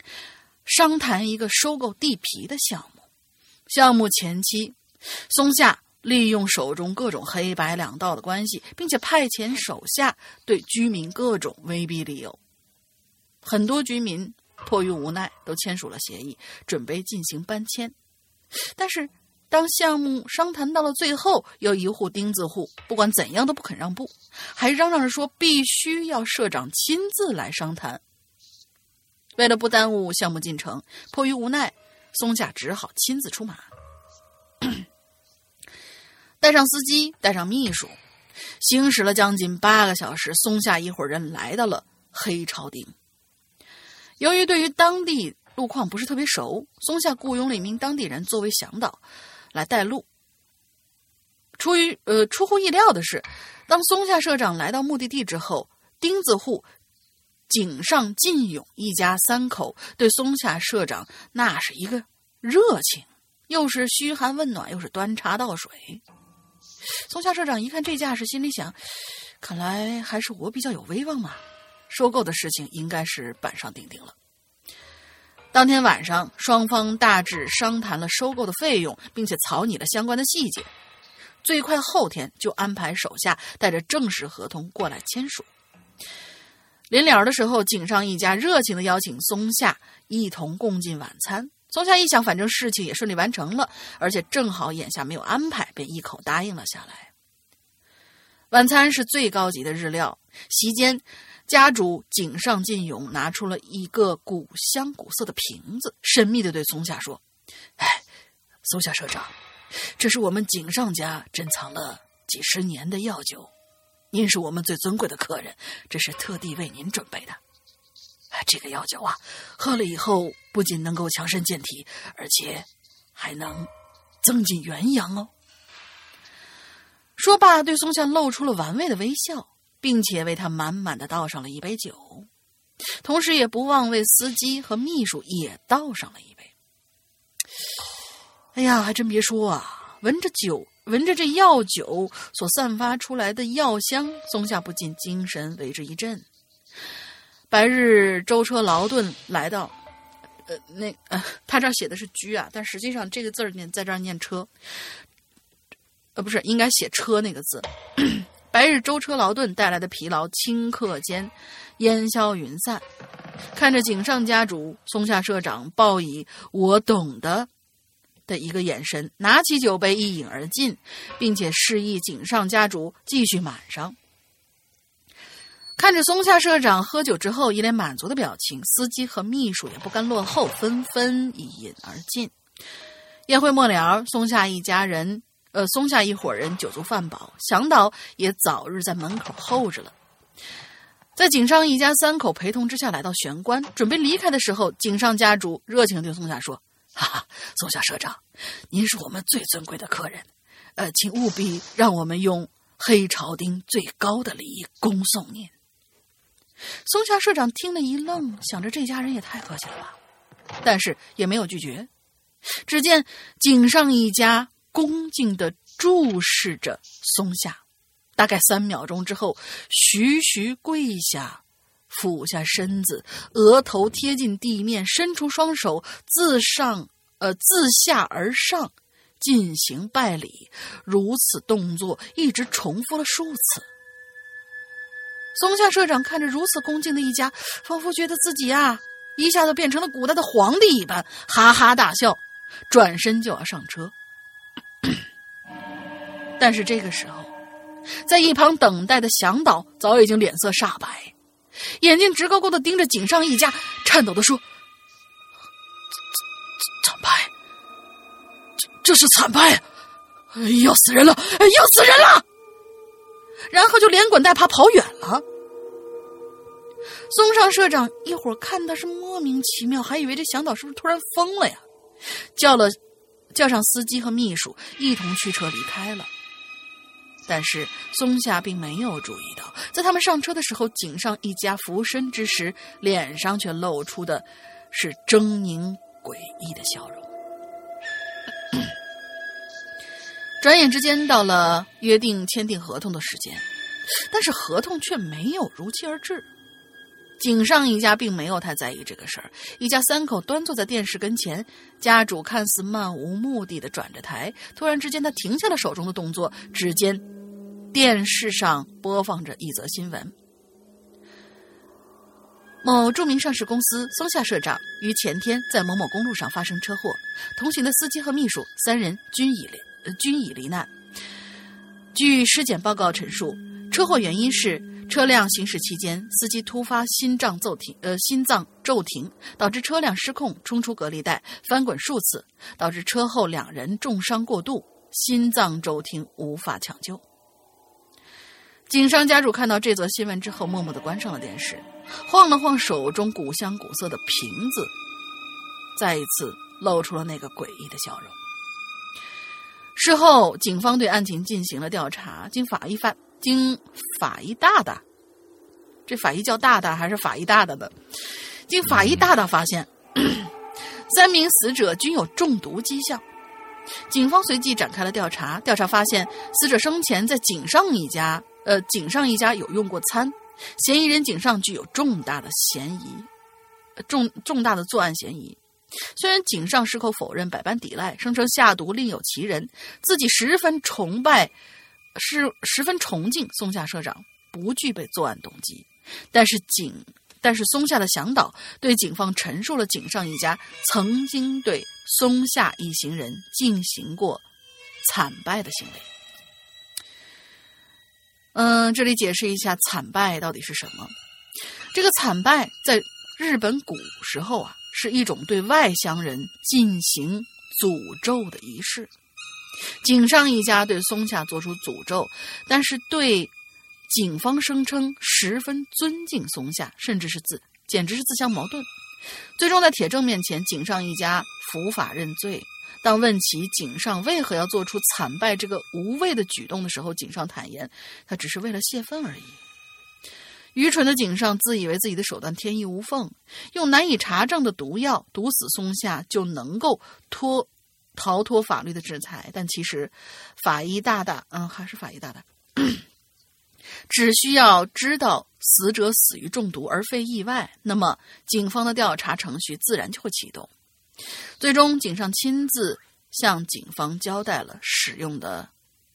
商谈一个收购地皮的项目。项目前期，松下利用手中各种黑白两道的关系，并且派遣手下对居民各种威逼利诱，很多居民。迫于无奈，都签署了协议，准备进行搬迁。但是，当项目商谈到了最后，有一户钉子户不管怎样都不肯让步，还嚷嚷着说必须要社长亲自来商谈。为了不耽误项目进程，迫于无奈，松下只好亲自出马，带上司机，带上秘书，行驶了将近八个小时，松下一伙人来到了黑潮町。由于对于当地路况不是特别熟，松下雇佣了一名当地人作为向导来带路。出于呃出乎意料的是，当松下社长来到目的地之后，钉子户井上进勇一家三口对松下社长那是一个热情，又是嘘寒问暖，又是端茶倒水。松下社长一看这架势，心里想：看来还是我比较有威望嘛。收购的事情应该是板上钉钉了。当天晚上，双方大致商谈了收购的费用，并且草拟了相关的细节。最快后天就安排手下带着正式合同过来签署。临了的时候，井上一家热情的邀请松下一同共进晚餐。松下一想，反正事情也顺利完成了，而且正好眼下没有安排，便一口答应了下来。晚餐是最高级的日料，席间，家主井上进勇拿出了一个古香古色的瓶子，神秘的对松下说：“哎，松下社长。”这是我们井上家珍藏了几十年的药酒，您是我们最尊贵的客人，这是特地为您准备的。这个药酒啊，喝了以后不仅能够强身健体，而且还能增进元阳哦。说罢，对松下露出了玩味的微笑，并且为他满满的倒上了一杯酒，同时也不忘为司机和秘书也倒上了一杯。哎呀，还真别说啊！闻着酒，闻着这药酒所散发出来的药香，松下不禁精神为之一振。白日舟车劳顿来到，呃，那呃，他这写的是“居”啊，但实际上这个字念在这儿念“车”，呃，不是，应该写“车”那个字。白日舟车劳顿带来的疲劳，顷刻间烟消云散。看着井上家主松下社长报以“我懂得”。的一个眼神，拿起酒杯一饮而尽，并且示意井上家主继续满上。看着松下社长喝酒之后一脸满足的表情，司机和秘书也不甘落后，纷纷一饮而尽。宴会末了，松下一家人，呃，松下一伙人酒足饭饱，向导也早日在门口候着了。在井上一家三口陪同之下来到玄关，准备离开的时候，井上家主热情对松下说。哈哈，松下社长，您是我们最尊贵的客人，呃，请务必让我们用黑朝丁最高的礼仪恭送您。松下社长听了一愣，想着这家人也太客气了吧，但是也没有拒绝。只见井上一家恭敬的注视着松下，大概三秒钟之后，徐徐跪下。俯下身子，额头贴近地面，伸出双手，自上呃自下而上进行拜礼。如此动作一直重复了数次。松下社长看着如此恭敬的一家，仿佛觉得自己啊一下子变成了古代的皇帝一般，哈哈大笑，转身就要上车。但是这个时候，在一旁等待的向导早已经脸色煞白。眼睛直勾勾的盯着井上一家，颤抖的说：“惨败，这这是惨败，要死人了，要死人了！”然后就连滚带爬跑远了。松上社长一会儿看他是莫名其妙，还以为这向导是不是突然疯了呀？叫了，叫上司机和秘书一同驱车离开了。但是松下并没有注意到，在他们上车的时候，井上一家俯身之时，脸上却露出的是狰狞诡异的笑容。<coughs> 转眼之间到了约定签订合同的时间，但是合同却没有如期而至。井上一家并没有太在意这个事儿，一家三口端坐在电视跟前，家主看似漫无目的的转着台，突然之间他停下了手中的动作，指尖电视上播放着一则新闻：某著名上市公司松下社长于前天在某某公路上发生车祸，同行的司机和秘书三人均已罹均已罹难。据尸检报告陈述，车祸原因是。车辆行驶期间，司机突发心脏骤停，呃，心脏骤停，导致车辆失控冲出隔离带，翻滚数次，导致车后两人重伤过度，心脏骤停，无法抢救。井上家主看到这则新闻之后，默默的关上了电视，晃了晃手中古香古色的瓶子，再一次露出了那个诡异的笑容。事后，警方对案情进行了调查，经法医发。经法医大大，这法医叫大大还是法医大大的？经法医大大发现，三名死者均有中毒迹象。警方随即展开了调查，调查发现死者生前在井上一家，呃，井上一家有用过餐，嫌疑人井上具有重大的嫌疑，重重大的作案嫌疑。虽然井上矢口否认，百般抵赖，声称下毒另有其人，自己十分崇拜，是十分崇敬松下社长，不具备作案动机。但是井，但是松下的向导对警方陈述了井上一家曾经对松下一行人进行过惨败的行为。嗯，这里解释一下惨败到底是什么。这个惨败在日本古时候啊。是一种对外乡人进行诅咒的仪式。井上一家对松下做出诅咒，但是对警方声称十分尊敬松下，甚至是自简直是自相矛盾。最终在铁证面前，井上一家伏法认罪。当问起井上为何要做出惨败这个无谓的举动的时候，井上坦言，他只是为了泄愤而已。愚蠢的井上自以为自己的手段天衣无缝，用难以查证的毒药毒死松下就能够脱逃脱法律的制裁。但其实，法医大大，嗯，还是法医大大，只需要知道死者死于中毒而非意外，那么警方的调查程序自然就会启动。最终，井上亲自向警方交代了使用的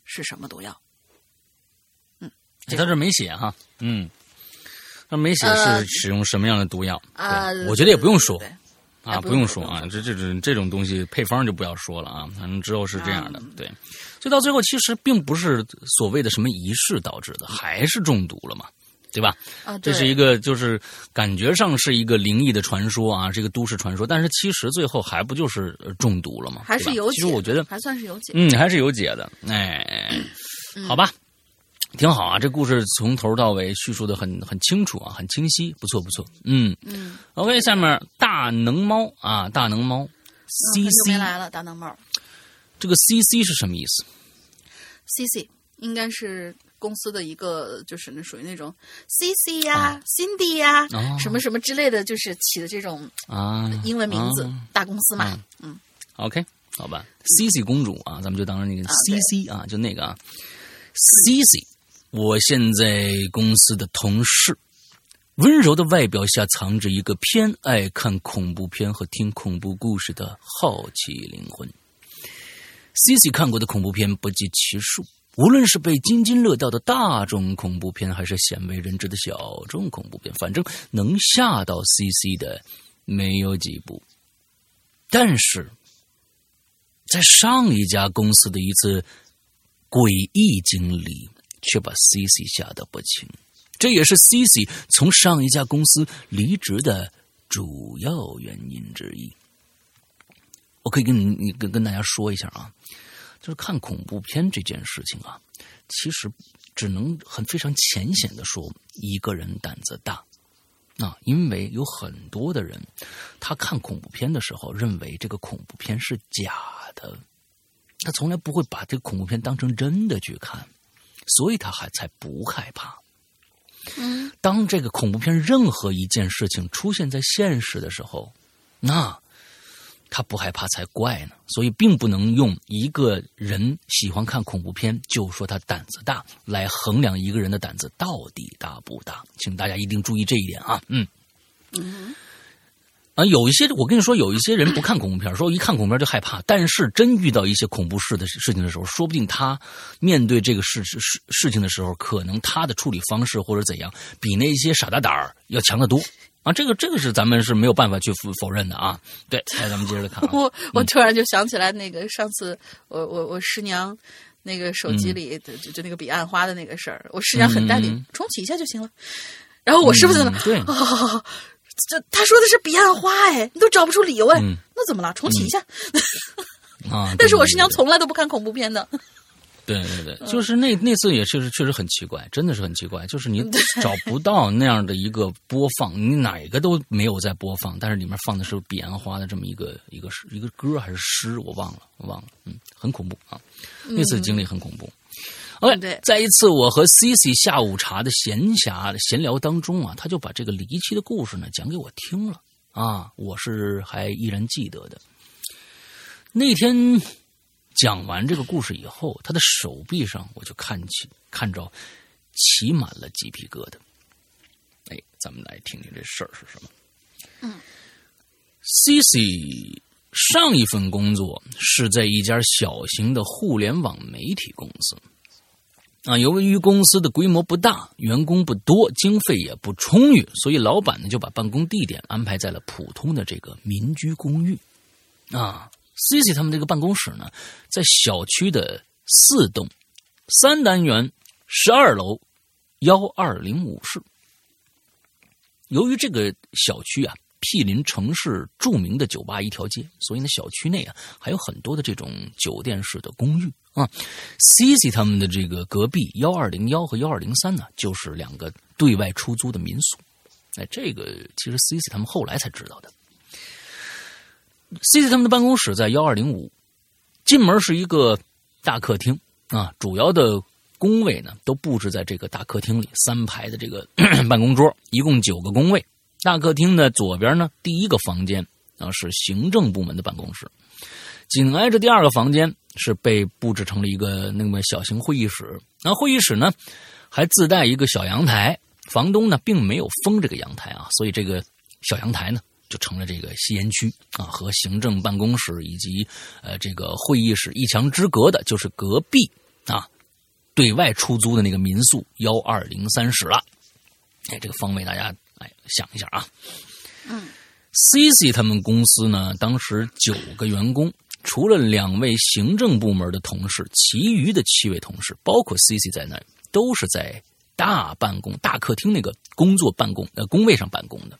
是什么毒药。嗯，他这没写哈，嗯。他没写是使用什么样的毒药啊？我觉得也不用说啊，不用说啊，这这种这种东西配方就不要说了啊。反正之后是这样的，对。所以到最后其实并不是所谓的什么仪式导致的，还是中毒了嘛，对吧？啊，这是一个就是感觉上是一个灵异的传说啊，这个都市传说，但是其实最后还不就是中毒了吗？还是有解。其实我觉得还算是有解。嗯，还是有解的。哎，好吧。挺好啊，这故事从头到尾叙述的很很清楚啊，很清晰，不错不错。嗯嗯，OK，下面大能猫啊，大能猫，CC 来了，大能猫。这个 CC 是什么意思？CC 应该是公司的一个，就是那属于那种 CC 呀、Cindy 呀、什么什么之类的，就是起的这种啊英文名字，大公司嘛。嗯，OK，好吧，CC 公主啊，咱们就当成那个 CC 啊，就那个啊，CC。我现在公司的同事，温柔的外表下藏着一个偏爱看恐怖片和听恐怖故事的好奇灵魂。C C 看过的恐怖片不计其数，无论是被津津乐道的大众恐怖片，还是鲜为人知的小众恐怖片，反正能吓到 C C 的没有几部。但是在上一家公司的一次诡异经历。却把 C C 吓得不轻，这也是 C C 从上一家公司离职的主要原因之一。我可以跟你、跟跟大家说一下啊，就是看恐怖片这件事情啊，其实只能很非常浅显的说，一个人胆子大啊，因为有很多的人，他看恐怖片的时候认为这个恐怖片是假的，他从来不会把这个恐怖片当成真的去看。所以他还才不害怕。嗯，当这个恐怖片任何一件事情出现在现实的时候，那他不害怕才怪呢。所以并不能用一个人喜欢看恐怖片就说他胆子大来衡量一个人的胆子到底大不大。请大家一定注意这一点啊。嗯。嗯。啊，有一些我跟你说，有一些人不看恐怖片，说一看恐怖片就害怕。但是真遇到一些恐怖事的事情的时候，说不定他面对这个事事事情的时候，可能他的处理方式或者怎样，比那些傻大胆儿要强得多啊！这个这个是咱们是没有办法去否否认的啊。对，来咱们接着看。<laughs> 我我突然就想起来，那个上次我我我师娘那个手机里就就那个彼岸花的那个事儿，我师娘很淡定，重启一下就行了。然后我师傅在那，对。<laughs> 这他说的是彼岸花哎，你都找不出理由哎，那怎么了？重启一下。<laughs> 啊！但是我师娘从来都不看恐怖片的。对对对，就是那那次也确实确实很奇怪，真的是很奇怪。就是你 <laughs> 找不到那样的一个播放，你哪个都没有在播放，但是里面放的是彼岸花的这么一个一个一个歌还是诗，我忘了，我忘了。嗯，很恐怖啊！那次经历很恐怖。OK，在一次我和 Cici 下午茶的闲暇闲聊当中啊，他就把这个离奇的故事呢讲给我听了啊，我是还依然记得的。那天讲完这个故事以后，他的手臂上我就看起看着起满了鸡皮疙瘩。哎咱们来听听这事儿是什么。嗯，Cici 上一份工作是在一家小型的互联网媒体公司。啊，由于公司的规模不大，员工不多，经费也不充裕，所以老板呢就把办公地点安排在了普通的这个民居公寓。啊，Cici 他们这个办公室呢，在小区的四栋三单元十二楼幺二零五室。由于这个小区啊毗邻城市著名的酒吧一条街，所以呢，小区内啊还有很多的这种酒店式的公寓啊。Cici 他们的这个隔壁幺二零幺和幺二零三呢，就是两个对外出租的民宿。哎，这个其实 Cici 他们后来才知道的。C C 他们的办公室在幺二零五，进门是一个大客厅啊，主要的工位呢都布置在这个大客厅里，三排的这个 <clears throat> 办公桌，一共九个工位。大客厅的左边呢，第一个房间啊是行政部门的办公室，紧挨着第二个房间是被布置成了一个那么小型会议室。那会议室呢还自带一个小阳台，房东呢并没有封这个阳台啊，所以这个小阳台呢。就成了这个吸烟区啊，和行政办公室以及呃这个会议室一墙之隔的，就是隔壁啊对外出租的那个民宿幺二零三室了。哎，这个方位大家哎想一下啊。嗯，Cici 他们公司呢，当时九个员工，除了两位行政部门的同事，其余的七位同事，包括 Cici 在内，都是在大办公大客厅那个工作办公呃工位上办公的。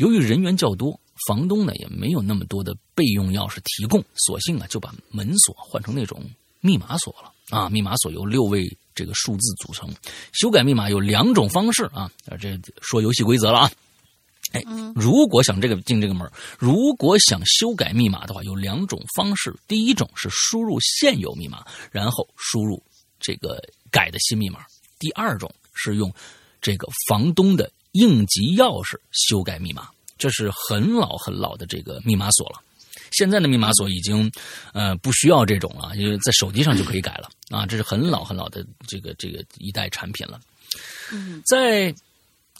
由于人员较多，房东呢也没有那么多的备用钥匙提供，索性啊就把门锁换成那种密码锁了啊。密码锁由六位这个数字组成，修改密码有两种方式啊。这说游戏规则了啊。哎，如果想这个进这个门，如果想修改密码的话，有两种方式。第一种是输入现有密码，然后输入这个改的新密码；第二种是用这个房东的。应急钥匙修改密码，这是很老很老的这个密码锁了。现在的密码锁已经，呃，不需要这种了，因为在手机上就可以改了啊。这是很老很老的这个这个一代产品了。在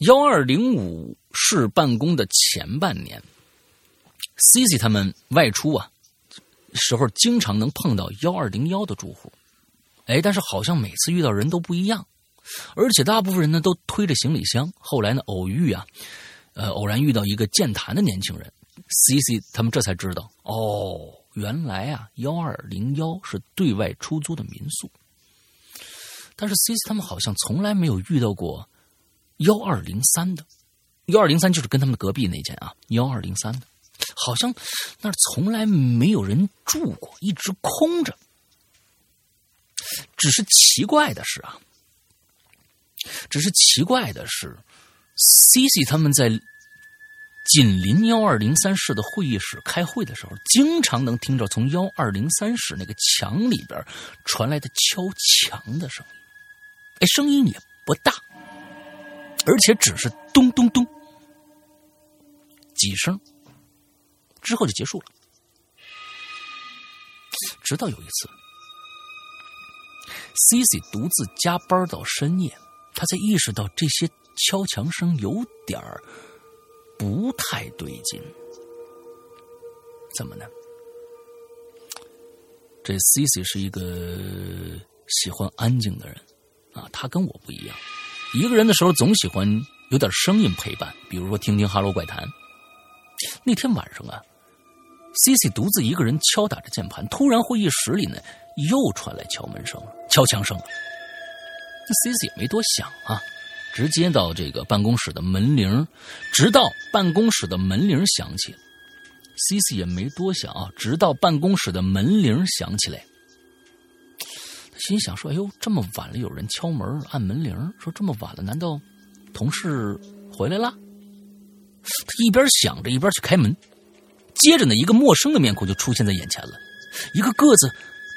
幺二零五室办公的前半年，Cici 他们外出啊时候，经常能碰到幺二零幺的住户，哎，但是好像每次遇到人都不一样。而且大部分人呢都推着行李箱。后来呢，偶遇啊，呃，偶然遇到一个健谈的年轻人，CC 他们这才知道，哦，原来啊，幺二零幺是对外出租的民宿。但是 CC 他们好像从来没有遇到过幺二零三的，幺二零三就是跟他们隔壁那间啊，幺二零三的，好像那儿从来没有人住过，一直空着。只是奇怪的是啊。只是奇怪的是，C C 他们在紧邻幺二零三室的会议室开会的时候，经常能听着从幺二零三室那个墙里边传来的敲墙的声音。哎，声音也不大，而且只是咚咚咚几声，之后就结束了。直到有一次，C C 独自加班到深夜。他才意识到这些敲墙声有点儿不太对劲，怎么呢？这 C C 是一个喜欢安静的人啊，他跟我不一样，一个人的时候总喜欢有点声音陪伴，比如说听听《哈喽怪谈》。那天晚上啊，C C 独自一个人敲打着键盘，突然会议室里呢又传来敲门声，敲墙声了。C C 也没多想啊，直接到这个办公室的门铃，直到办公室的门铃响起，C C 也没多想啊，直到办公室的门铃响起来，他心想说：“哎呦，这么晚了，有人敲门按门铃，说这么晚了，难道同事回来了？”他一边想着，一边去开门，接着呢，一个陌生的面孔就出现在眼前了，一个个子。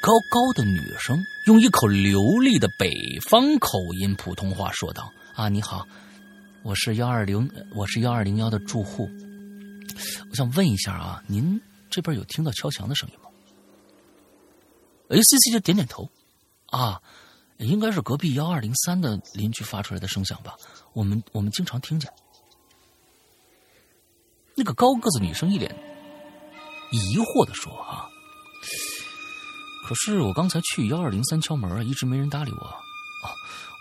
高高的女生用一口流利的北方口音普通话说道：“啊，你好，我是幺二零，我是幺二零幺的住户。我想问一下啊，您这边有听到敲墙的声音吗？”哎，C C 就点点头。啊，应该是隔壁幺二零三的邻居发出来的声响吧？我们我们经常听见。那个高个子女生一脸疑惑的说：“啊，可是我刚才去幺二零三敲门啊，一直没人搭理我。哦，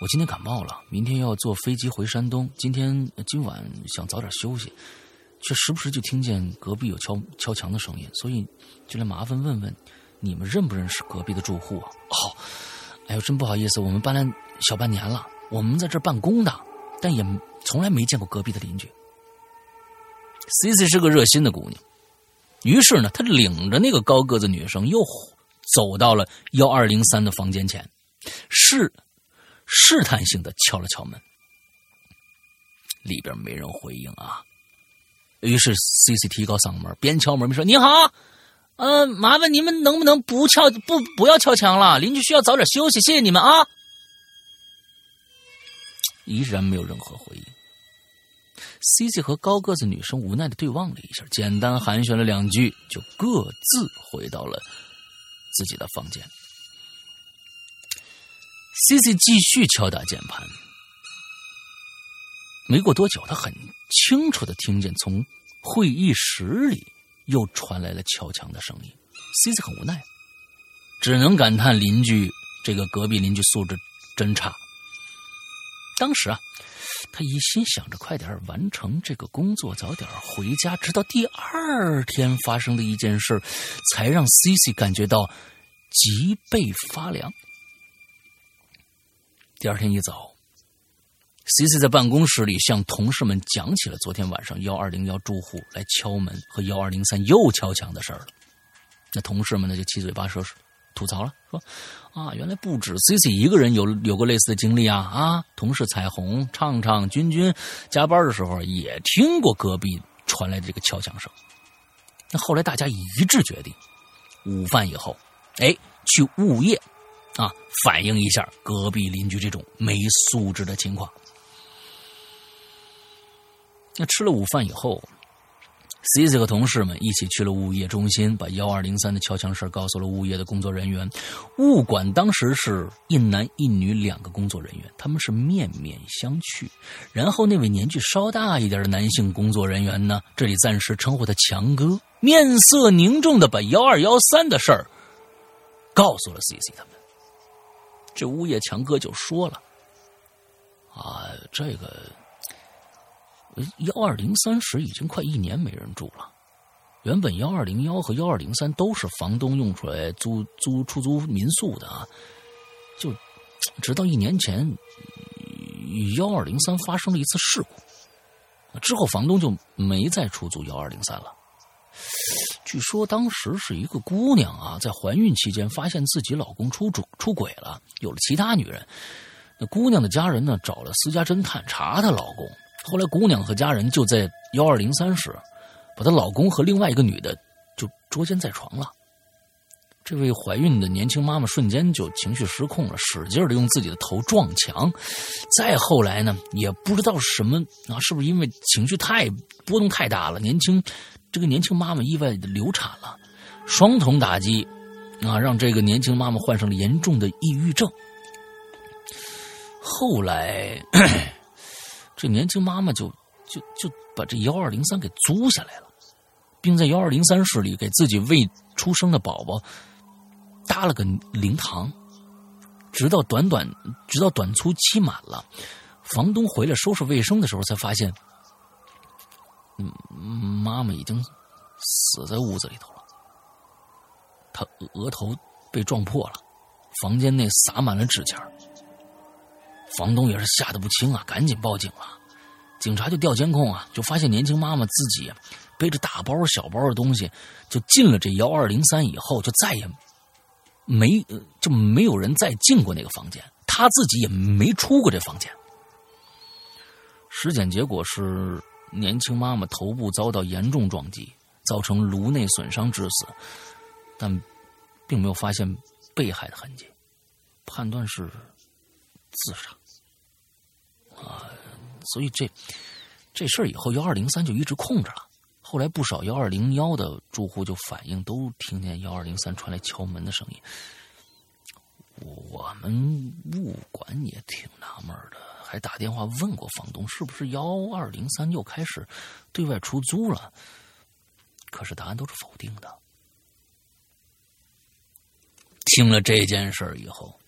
我今天感冒了，明天要坐飞机回山东。今天今晚想早点休息，却时不时就听见隔壁有敲敲墙的声音，所以就来麻烦问问你们认不认识隔壁的住户啊？哦，哎呦，真不好意思，我们搬来小半年了，我们在这办公的，但也从来没见过隔壁的邻居。” C C 是个热心的姑娘，于是呢，她领着那个高个子女生又走到了幺二零三的房间前，试试探性的敲了敲门，里边没人回应啊。于是 C C 提高嗓门，边敲门边说：“你好，呃，麻烦你们能不能不敲不不要敲墙了？邻居需要早点休息，谢谢你们啊。”依然没有任何回应。C C 和高个子女生无奈的对望了一下，简单寒暄了两句，就各自回到了自己的房间。C C 继续敲打键盘，没过多久，他很清楚的听见从会议室里又传来了敲墙的声音。C C 很无奈，只能感叹邻居这个隔壁邻居素质真差。当时啊。他一心想着快点完成这个工作，早点回家。直到第二天发生的一件事，才让 C C 感觉到脊背发凉。第二天一早，C C 在办公室里向同事们讲起了昨天晚上幺二零幺住户来敲门和幺二零三又敲墙的事儿了。那同事们呢，就七嘴八舌吐槽了，说。啊，原来不止 C C 一个人有有过类似的经历啊！啊，同事彩虹、畅畅、君君加班的时候也听过隔壁传来的这个敲墙声。那后来大家一致决定，午饭以后，哎，去物业啊反映一下隔壁邻居这种没素质的情况。那吃了午饭以后。C C 和同事们一起去了物业中心，把幺二零三的敲墙事告诉了物业的工作人员。物管当时是一男一女两个工作人员，他们是面面相觑。然后那位年纪稍大一点的男性工作人员呢，这里暂时称呼他强哥，面色凝重的把幺二幺三的事儿告诉了 C C 他们。这物业强哥就说了：“啊，这个。”幺二零三室已经快一年没人住了。原本幺二零幺和幺二零三都是房东用出来租租出租民宿的啊，就直到一年前，幺二零三发生了一次事故，之后房东就没再出租幺二零三了。据说当时是一个姑娘啊，在怀孕期间发现自己老公出出出轨了，有了其他女人。那姑娘的家人呢，找了私家侦探查她老公。后来，姑娘和家人就在幺二零三室，把她老公和另外一个女的就捉奸在床了。这位怀孕的年轻妈妈瞬间就情绪失控了，使劲的用自己的头撞墙。再后来呢，也不知道什么啊，是不是因为情绪太波动太大了？年轻这个年轻妈妈意外的流产了，双重打击啊，让这个年轻妈妈患上了严重的抑郁症。后来。这年轻妈妈就就就把这幺二零三给租下来了，并在幺二零三室里给自己未出生的宝宝搭了个灵堂，直到短短直到短租期满了，房东回来收拾卫生的时候才发现，妈妈已经死在屋子里头了，她额头被撞破了，房间内洒满了纸钱房东也是吓得不轻啊，赶紧报警了。警察就调监控啊，就发现年轻妈妈自己背着大包小包的东西，就进了这幺二零三以后，就再也没就没有人再进过那个房间，他自己也没出过这房间。尸检结果是年轻妈妈头部遭到严重撞击，造成颅内损伤致死，但并没有发现被害的痕迹，判断是自杀。啊，所以这这事儿以后幺二零三就一直空着了。后来不少幺二零幺的住户就反映，都听见幺二零三传来敲门的声音。我们物管也挺纳闷的，还打电话问过房东是不是幺二零三又开始对外出租了，可是答案都是否定的。听了这件事儿以后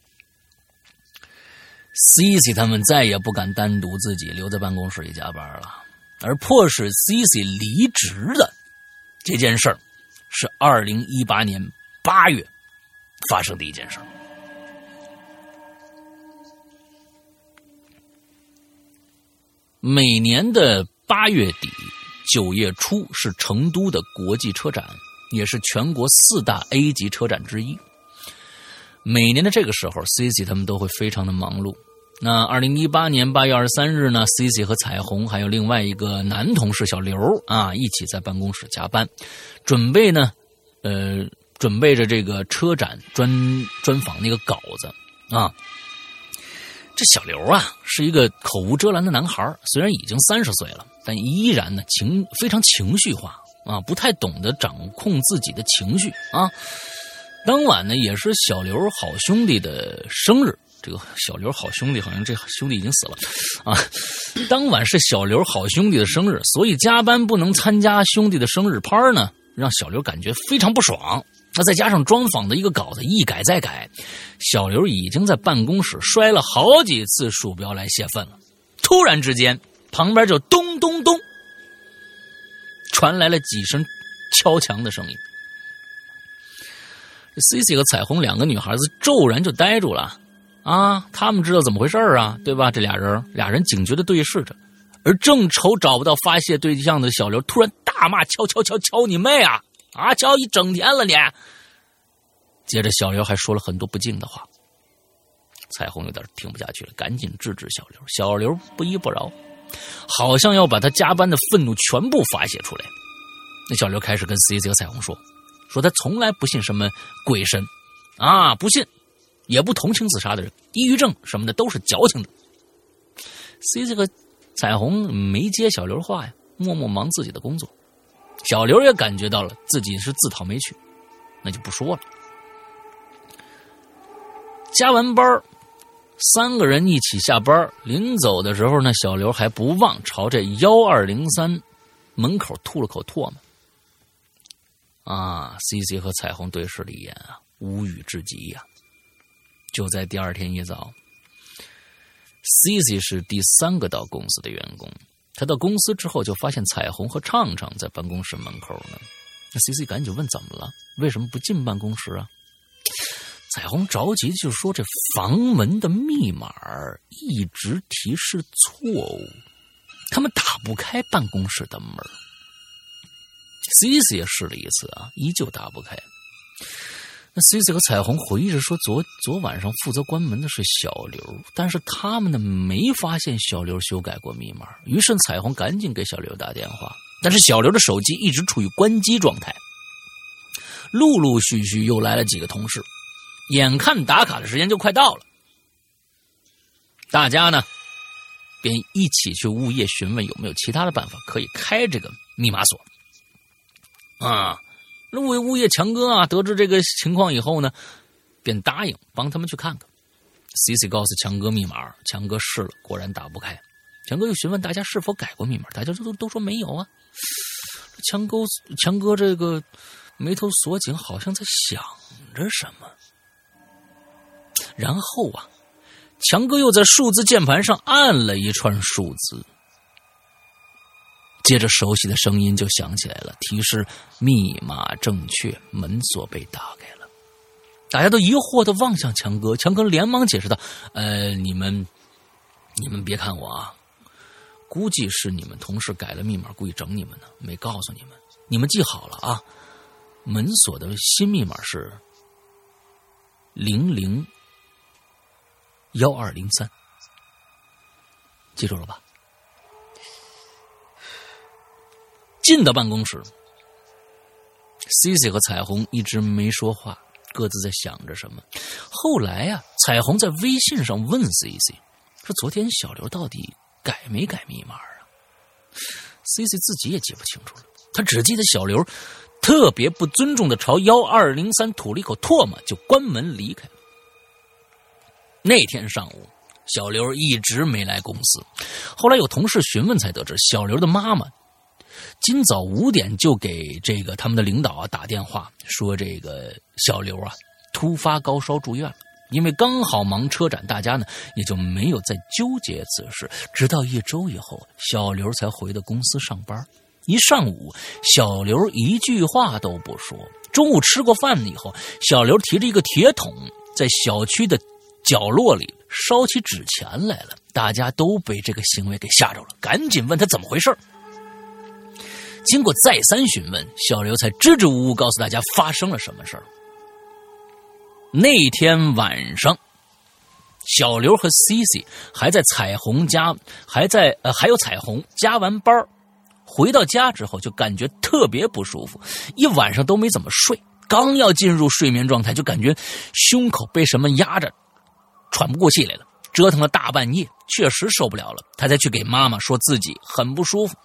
，C C 他们再也不敢单独自己留在办公室里加班了，而迫使 C C 离职的这件事儿，是二零一八年八月发生的一件事。每年的八月底、九月初是成都的国际车展，也是全国四大 A 级车展之一。每年的这个时候，Cici 他们都会非常的忙碌。那二零一八年八月二十三日呢，Cici 和彩虹还有另外一个男同事小刘啊，一起在办公室加班，准备呢，呃，准备着这个车展专专访那个稿子啊。这小刘啊，是一个口无遮拦的男孩，虽然已经三十岁了，但依然呢情非常情绪化啊，不太懂得掌控自己的情绪啊。当晚呢，也是小刘好兄弟的生日。这个小刘好兄弟好像这兄弟已经死了啊。当晚是小刘好兄弟的生日，所以加班不能参加兄弟的生日趴呢，让小刘感觉非常不爽。那再加上专访的一个稿子一改再改，小刘已经在办公室摔了好几次鼠标来泄愤了。突然之间，旁边就咚咚咚传来了几声敲墙的声音。C C 和彩虹两个女孩子骤然就呆住了，啊，他们知道怎么回事啊，对吧？这俩人，俩人警觉的对视着，而正愁找不到发泄对象的小刘突然大骂：“敲敲敲敲你妹啊！啊，敲一整天了你！”接着小刘还说了很多不敬的话，彩虹有点听不下去了，赶紧制止小刘。小刘不依不饶，好像要把他加班的愤怒全部发泄出来。那小刘开始跟 C C 和彩虹说。说他从来不信什么鬼神，啊，不信，也不同情自杀的人，抑郁症什么的都是矫情的。C 这个彩虹没接小刘话呀，默默忙自己的工作。小刘也感觉到了自己是自讨没趣，那就不说了。加完班三个人一起下班临走的时候呢，小刘还不忘朝这幺二零三门口吐了口唾沫。啊，C C 和彩虹对视了一眼啊，无语至极呀。就在第二天一早，C C 是第三个到公司的员工。他到公司之后，就发现彩虹和畅畅在办公室门口呢。那 C C 赶紧问怎么了？为什么不进办公室啊？彩虹着急就说：“这房门的密码一直提示错误，他们打不开办公室的门。” C C 也试了一次啊，依旧打不开。那 C C 和彩虹回忆着说，昨昨晚上负责关门的是小刘，但是他们呢没发现小刘修改过密码。于是彩虹赶紧给小刘打电话，但是小刘的手机一直处于关机状态。陆陆续续又来了几个同事，眼看打卡的时间就快到了，大家呢便一起去物业询问有没有其他的办法可以开这个密码锁。啊，那位物业强哥啊，得知这个情况以后呢，便答应帮他们去看看。C C 告诉强哥密码，强哥试了，果然打不开。强哥又询问大家是否改过密码，大家都都说没有啊。强哥强哥这个眉头锁紧，好像在想着什么。然后啊，强哥又在数字键盘上按了一串数字。接着，熟悉的声音就响起来了，提示密码正确，门锁被打开了。大家都疑惑的望向强哥，强哥连忙解释道：“呃，你们，你们别看我啊，估计是你们同事改了密码，故意整你们呢，没告诉你们。你们记好了啊，门锁的新密码是零零幺二零三，记住了吧？”进到办公室，C C 和彩虹一直没说话，各自在想着什么。后来呀，彩虹在微信上问 C C，说：“昨天小刘到底改没改密码啊？”C C 自己也记不清楚了，他只记得小刘特别不尊重的朝幺二零三吐了一口唾沫，就关门离开了。那天上午，小刘一直没来公司。后来有同事询问才得知，小刘的妈妈今早五点就给这个他们的领导啊打电话，说这个小刘啊突发高烧住院了。因为刚好忙车展，大家呢也就没有再纠结此事。直到一周以后，小刘才回到公司上班。一上午，小刘一句话都不说。中午吃过饭以后，小刘提着一个铁桶，在小区的角落里烧起纸钱来了。大家都被这个行为给吓着了，赶紧问他怎么回事经过再三询问，小刘才支支吾吾告诉大家发生了什么事儿。那天晚上，小刘和 CC 还在彩虹家，还在呃，还有彩虹加完班回到家之后就感觉特别不舒服，一晚上都没怎么睡。刚要进入睡。眠状态，就感觉胸口被什么压着，喘不过气来了。折腾了大半夜，确实受不了了，他才去给妈妈说自己很不舒服。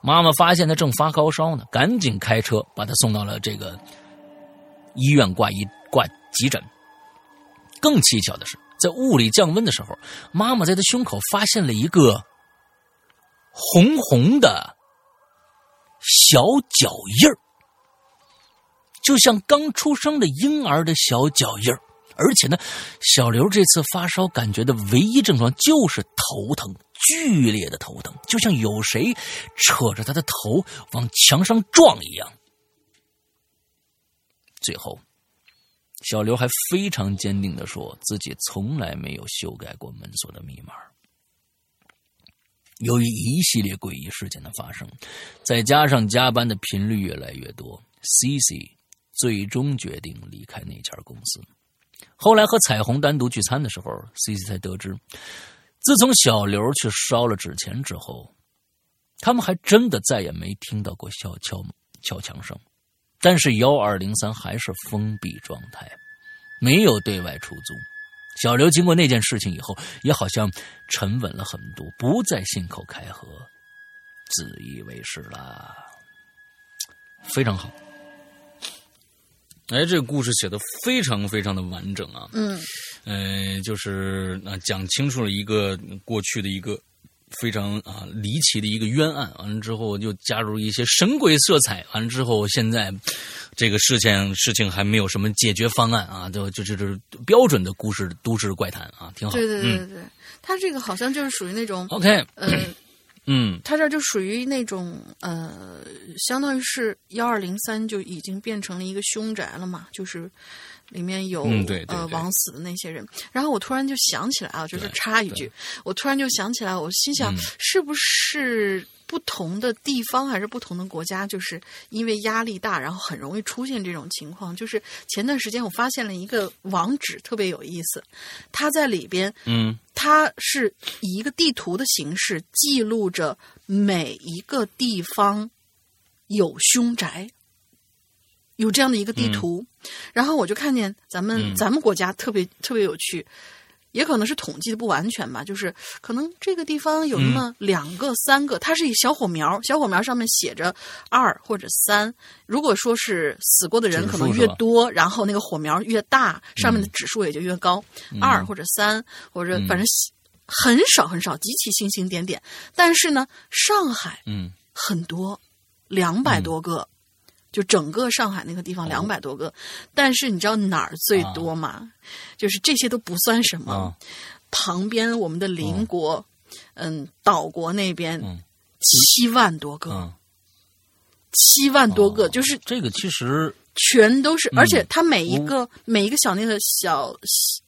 妈妈发现他正发高烧呢，赶紧开车把他送到了这个医院挂医挂。急诊。更蹊跷的是，在物理降温的时候，妈妈在他胸口发现了一个红红的小脚印儿，就像刚出生的婴儿的小脚印儿。而且呢，小刘这次发烧感觉的唯一症状就是头疼，剧烈的头疼，就像有谁扯着他的头往墙上撞一样。最后。小刘还非常坚定的说自己从来没有修改过门锁的密码。由于一系列诡异事件的发生，再加上加班的频率越来越多，CC 最终决定离开那家公司。后来和彩虹单独聚餐的时候，CC 才得知，自从小刘去烧了纸钱之后，他们还真的再也没听到过敲敲敲墙声。但是幺二零三还是封闭状态，没有对外出租。小刘经过那件事情以后，也好像沉稳了很多，不再信口开河、自以为是了。非常好，哎，这个故事写的非常非常的完整啊。嗯，呃，就是啊，讲清楚了一个过去的一个。非常啊离奇的一个冤案，完了之后又加入一些神鬼色彩，完了之后现在这个事情事情还没有什么解决方案啊，就就就是标准的故事都市怪谈啊，挺好。对对对对对，他这个好像就是属于那种 OK，呃嗯，他这就属于那种呃，相当于是幺二零三就已经变成了一个凶宅了嘛，就是。里面有呃枉死的那些人，然后我突然就想起来啊，就是插一句，我突然就想起来，我心想是不是不同的地方还是不同的国家，就是因为压力大，然后很容易出现这种情况。就是前段时间我发现了一个网址，特别有意思，它在里边，嗯，它是以一个地图的形式记录着每一个地方有凶宅。有这样的一个地图，然后我就看见咱们咱们国家特别特别有趣，也可能是统计的不完全吧，就是可能这个地方有那么两个三个，它是一小火苗，小火苗上面写着二或者三。如果说是死过的人可能越多，然后那个火苗越大，上面的指数也就越高，二或者三或者反正很少很少，极其星星点。点。但是呢，上海嗯。很多两百多个。就整个上海那个地方两百多个，但是你知道哪儿最多吗？就是这些都不算什么，旁边我们的邻国，嗯，岛国那边七万多个，七万多个，就是这个其实全都是，而且它每一个每一个小那个小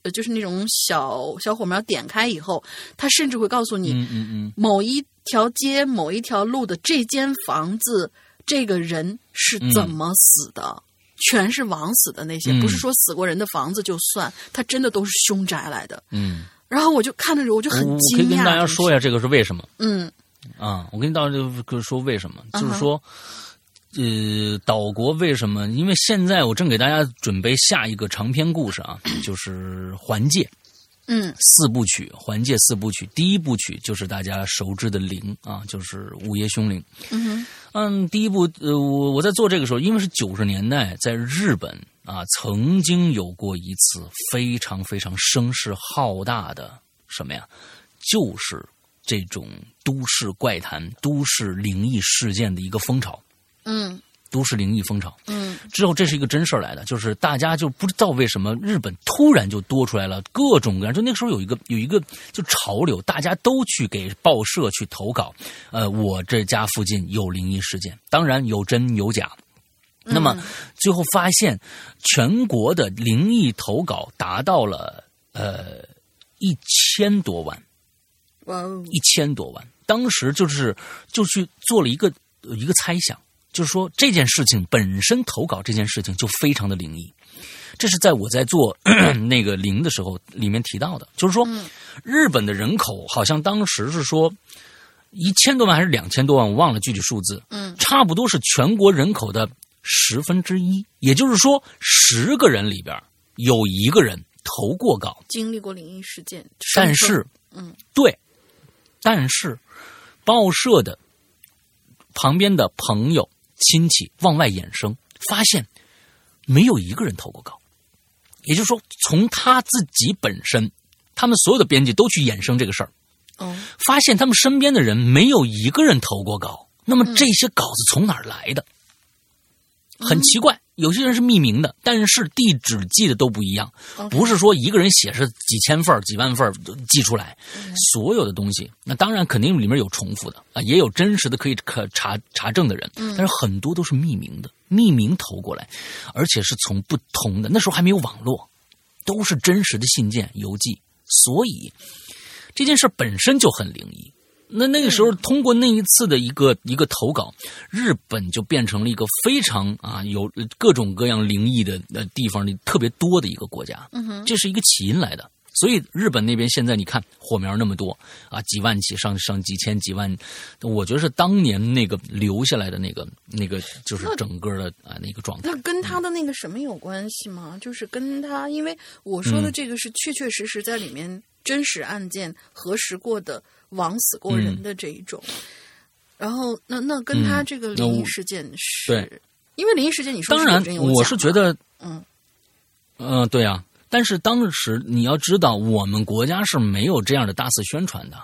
呃，就是那种小小火苗点开以后，它甚至会告诉你，嗯嗯嗯，某一条街某一条路的这间房子。这个人是怎么死的？全是枉死的那些，不是说死过人的房子就算，他真的都是凶宅来的。嗯，然后我就看着我就很惊讶。可以跟大家说一下这个是为什么？嗯，啊，我跟大家就说为什么，就是说，呃，岛国为什么？因为现在我正给大家准备下一个长篇故事啊，就是环界。嗯，四部曲《环界四部曲》，第一部曲就是大家熟知的灵啊，就是午夜凶铃。嗯嗯，第一部呃，我我在做这个时候，因为是九十年代，在日本啊，曾经有过一次非常非常声势浩大的什么呀？就是这种都市怪谈、都市灵异事件的一个风潮。嗯都市灵异风潮。嗯之后这是一个真事儿来的，就是大家就不知道为什么日本突然就多出来了各种各样，就那个时候有一个有一个就潮流，大家都去给报社去投稿，呃，我这家附近有灵异事件，当然有真有假。那么最后发现，全国的灵异投稿达到了呃一千多万，哇哦，一千多万。当时就是就去做了一个呃一个猜想，就是说这件事情本身投稿这件事情就非常的灵异。这是在我在做 <clears throat> 那个零的时候里面提到的，就是说日本的人口好像当时是说一千多万还是两千多万，我忘了具体数字，嗯差不多是全国人口的十分之一，也就是说十个人里边有一个人投过稿。经历过灵异事件，但是，嗯，对，但是报社的旁边的朋友亲戚往外衍生，发现没有一个人投过稿，也就是说，从他自己本身，他们所有的编辑都去衍生这个事儿，哦，发现他们身边的人没有一个人投过稿，那么这些稿子从哪儿来的？很奇怪，有些人是匿名的，但是地址记的都不一样不是说一个人写是几千份儿、几万份儿都寄出来，所有的东西，那当然肯定里面有重复的啊，也有真实的可以可查查证的人，但是很多都是匿名的，匿名投过来，而且是从不同的那时候还没有网络，都是真实的信件、邮寄，所以这件事本身就很灵异。那那个时候，通过那一次的一个一个投稿，日本就变成了一个非常啊有各种各样灵异的呃地方的特别多的一个国家。嗯哼，这是一个起因来的。所以日本那边现在你看火苗那么多啊，几万起上上几千几万，我觉得是当年那个留下来的那个那个就是整个的啊那个状态。那跟他的那个什么有关系吗？就是跟他，因为我说嗯的这个是确确实实在里面真实案件核实过的枉死过人的这一种。然后，那那跟他嗯这个灵异事件是，对因为灵异事件你说当然我是觉得，嗯嗯、对啊。但是当时你要知道，我们国家是没有这样的大肆宣传的，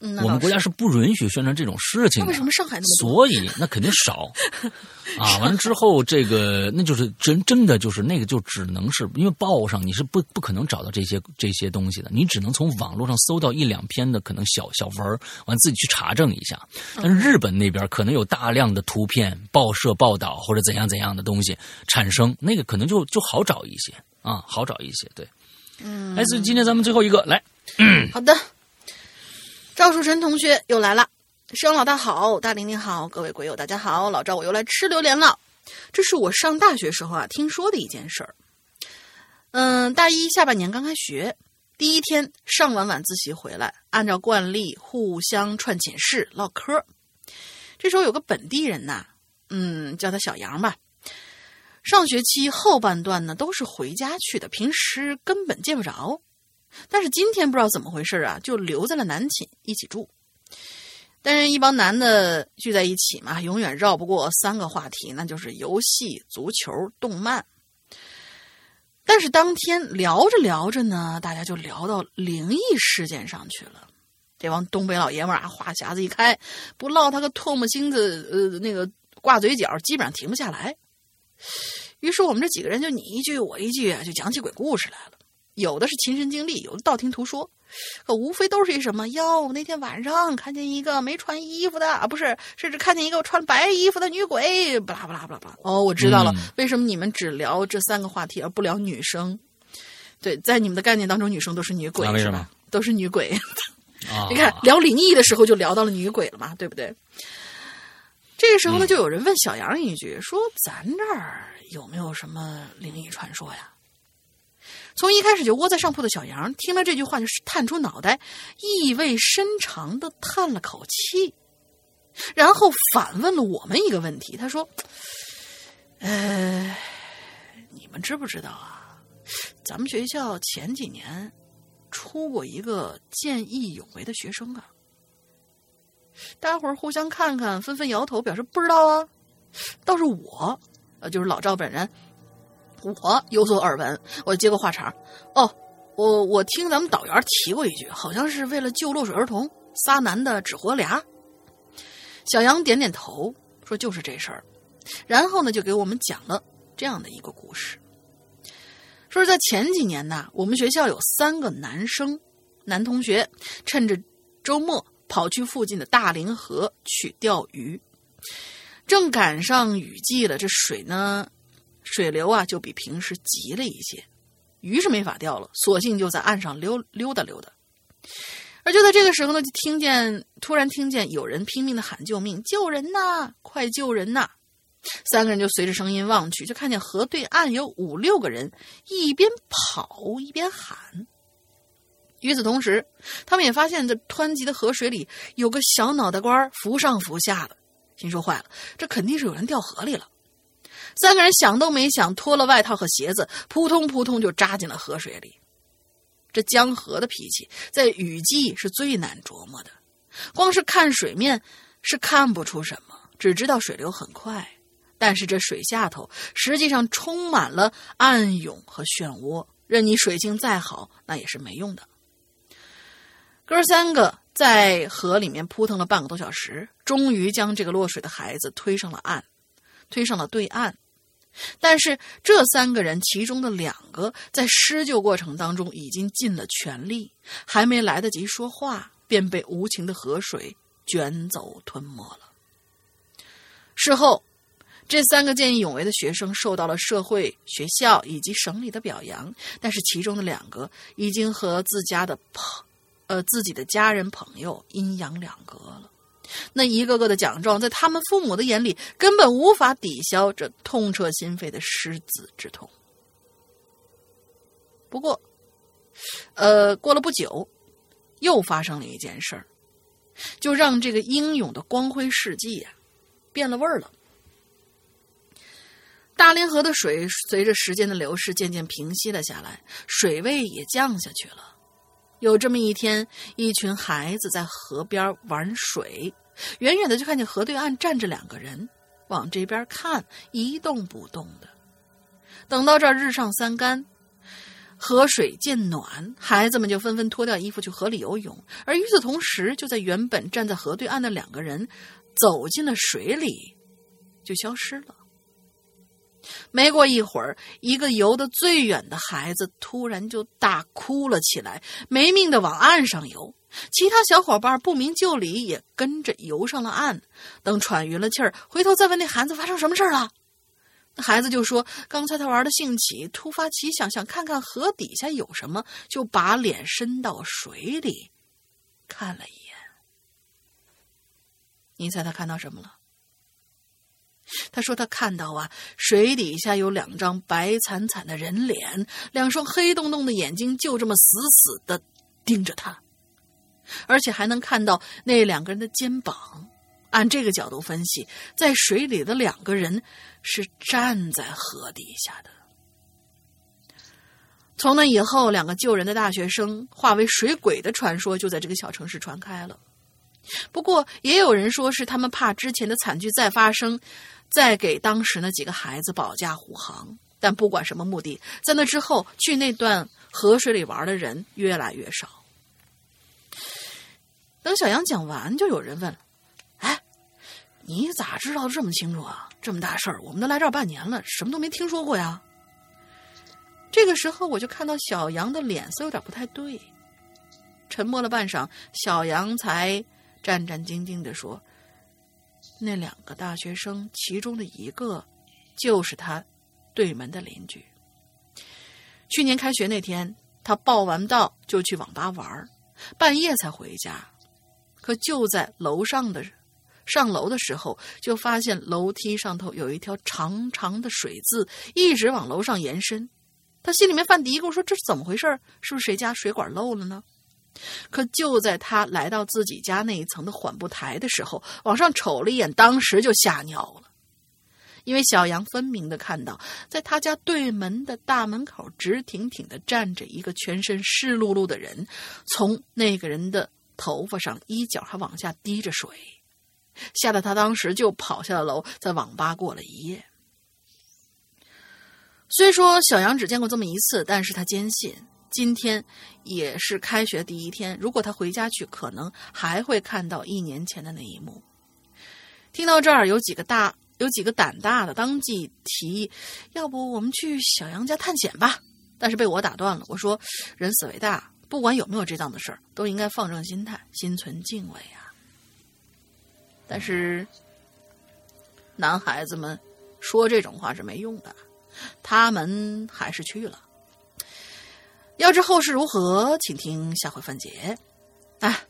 嗯，我们国家是不允许宣传这种事情的。那为什么上海那么多？所以那肯定少 <laughs> 啊。完了之后，这个那就是真真的就是那个就只能是因为报上你是不不可能找到这些这些东西的，你只能从网络上搜到一两篇的可能小小文儿，完自己去查证一下。但是日本那边可能有大量的图片、报社报道或者怎样怎样的东西产生，那个可能就就好找一些啊，好找一些。对，嗯来自今天咱们最后一个来，嗯 <clears throat> 好的，赵树晨同学又来了。生老大好，大玲玲好，各位鬼友大家好，老赵我又来吃榴莲了。这是我上大学时候啊听说的一件事儿。嗯，大一下半年刚开学，第一天上完晚自习回来，按照惯例互相串寝室唠嗑。这时候有个本地人呐，嗯，叫他小杨吧。上学期后半段呢都是回家去的，平时根本见不着。但是今天不知道怎么回事啊，就留在了男寝一起住。但是，一帮男的聚在一起嘛，永远绕不过三个话题，那就是游戏、足球、动漫。但是当天聊着聊着呢，大家就聊到灵异事件上去了。这帮东北老爷们啊，话匣子一开，不唠他个唾沫星子，呃，那个挂嘴角，基本上停不下来。于是我们这几个人就你一句我一句啊，就讲起鬼故事来了。有的是亲身经历，有的道听途说，可无非都是一什么哟，那天晚上看见一个没穿衣服的啊，不是，甚至看见一个穿白衣服的女鬼，不啦不啦不啦不啦。哦，我知道了，嗯为什么你们只聊这三个话题而不聊女生？对，在你们的概念当中，女生都是女鬼，是吧？<laughs> 都是女鬼。啊，你看聊灵异的时候就聊到了女鬼了嘛，对不对？这个时候呢，嗯就有人问小杨一句，说：“咱这儿有没有什么灵异传说呀？”从一开始就窝在上铺的小杨听了这句话，就是探出脑袋，意味深长的叹了口气，然后反问了我们一个问题。他说：“呃，你们知不知道啊？咱们学校前几年出过一个见义勇为的学生啊。”大家伙儿互相看看，纷纷摇头，表示不知道啊。倒是我，呃，就是老赵本人，我有所耳闻，我接过话茬。哦，我我听咱们导员提过一句，好像是为了救落水儿童，仨男的只活俩。小杨点点头，说就是这事儿。然后呢，就给我们讲了这样的一个故事，说是在前几年呢，我们学校有三个男生，男同学趁着周末跑去附近的大凌河去钓鱼，正赶上雨季了，这水呢，水流啊就比平时急了一些，鱼是没法钓了，索性就在岸上溜溜达溜达。而就在这个时候呢，就听见突然听见有人拼命的喊救命，救人呐，快救人呐！三个人就随着声音望去，就看见河对岸有五六个人，一边跑一边喊。与此同时，他们也发现这湍急的河水里有个小脑袋瓜浮上浮下的，心说坏了，这肯定是有人掉河里了。三个人想都没想，脱了外套和鞋子，扑通扑通就扎进了河水里。这江河的脾气，在雨季是最难琢磨的，光是看水面是看不出什么，只知道水流很快。但是这水下头实际上充满了暗涌和漩涡，任你水性再好，那也是没用的。哥三个在河里面扑腾了半个多小时，终于将这个落水的孩子推上了岸，推上了对岸。但是这三个人其中的两个在施救过程当中已经尽了全力，还没来得及说话，便被无情的河水卷走吞没了。事后。这三个见义勇为的学生受到了社会、学校以及省里的表扬，但是其中的两个已经和自家的朋，呃，自己的家人朋友阴阳两隔了。那一个个的奖状，在他们父母的眼里，根本无法抵消这痛彻心扉的失子之痛。不过，呃，过了不久，又发生了一件事儿，就让这个英勇的光辉事迹呀，变了味儿了。大凌河的水随着时间的流逝渐渐平息了下来，水位也降下去了。有这么一天，一群孩子在河边玩水，远远的就看见河对岸站着两个人，往这边看，一动不动的。等到这日上三竿，河水渐暖，孩子们就纷纷脱掉衣服去河里游泳。而与此同时，就在原本站在河对岸的两个人走进了水里，就消失了。没过一会儿，一个游得最远的孩子突然就大哭了起来，没命的往岸上游。其他小伙伴不明就里，也跟着游上了岸。等喘匀了气儿，回头再问那孩子发生什么事儿了，那孩子就说：“刚才他玩的兴起，突发奇想，想看看河底下有什么，就把脸伸到水里看了一眼。你猜他看到什么了？”他说：“他看到啊，水底下有两张白惨惨的人脸，两双黑洞洞的眼睛就这么死死的盯着他，而且还能看到那两个人的肩膀。按这个角度分析，在水里的两个人是站在河底下的。从那以后，两个救人的大学生化为水鬼的传说就在这个小城市传开了。不过，也有人说是他们怕之前的惨剧再发生。”再给当时那几个孩子保驾护航，但不管什么目的，在那之后去那段河水里玩的人越来越少。等小杨讲完，就有人问了：“哎，你咋知道这么清楚啊？这么大事儿，我们都来这儿半年了，什么都没听说过呀？”这个时候，我就看到小杨的脸色有点不太对，沉默了半晌，小杨才战战兢兢的说。那两个大学生，其中的一个就是他对门的邻居。去年开学那天，他报完到就去网吧玩，半夜才回家。可就在楼上的上楼的时候，就发现楼梯上头有一条长长的水渍，一直往楼上延伸。他心里面犯嘀咕，说：“这是怎么回事？是不是谁家水管漏了呢？”可就在他来到自己家那一层的缓步台的时候，往上瞅了一眼，当时就吓尿了，因为小杨分明的看到，在他家对门的大门口直挺挺的站着一个全身湿漉漉的人，从那个人的头发上衣角还往下滴着水，吓得他当时就跑下了楼，在网吧过了一夜。虽说小杨只见过这么一次，但是他坚信今天也是开学第一天。如果他回家去，可能还会看到一年前的那一幕。听到这儿，有几个大有几个胆大的当即提议，要不我们去小杨家探险吧？但是被我打断了。我说，人死为大，不管有没有这档子事儿，都应该放正心态，心存敬畏啊。但是，男孩子们说这种话是没用的，他们还是去了。要知后事如何，请听下回分解。啊，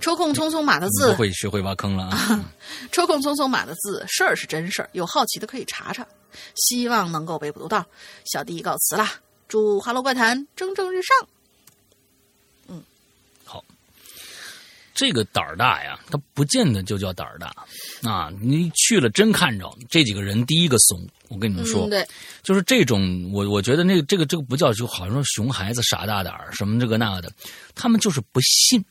抽空匆匆码的字，会学会挖坑了啊！抽空匆匆码的字，事儿是真事儿，有好奇的可以查查。希望能够被读到。小弟告辞啦，祝《哈喽怪谈》蒸蒸日上。嗯，好。这个胆儿大呀，他不见得就叫胆儿大啊！你去了真看着这几个人，第一个怂。我跟你们说，对，就是这种，我我觉得那个这个这个不叫就好像说熊孩子傻大胆儿什么这个那个的，他们就是不信。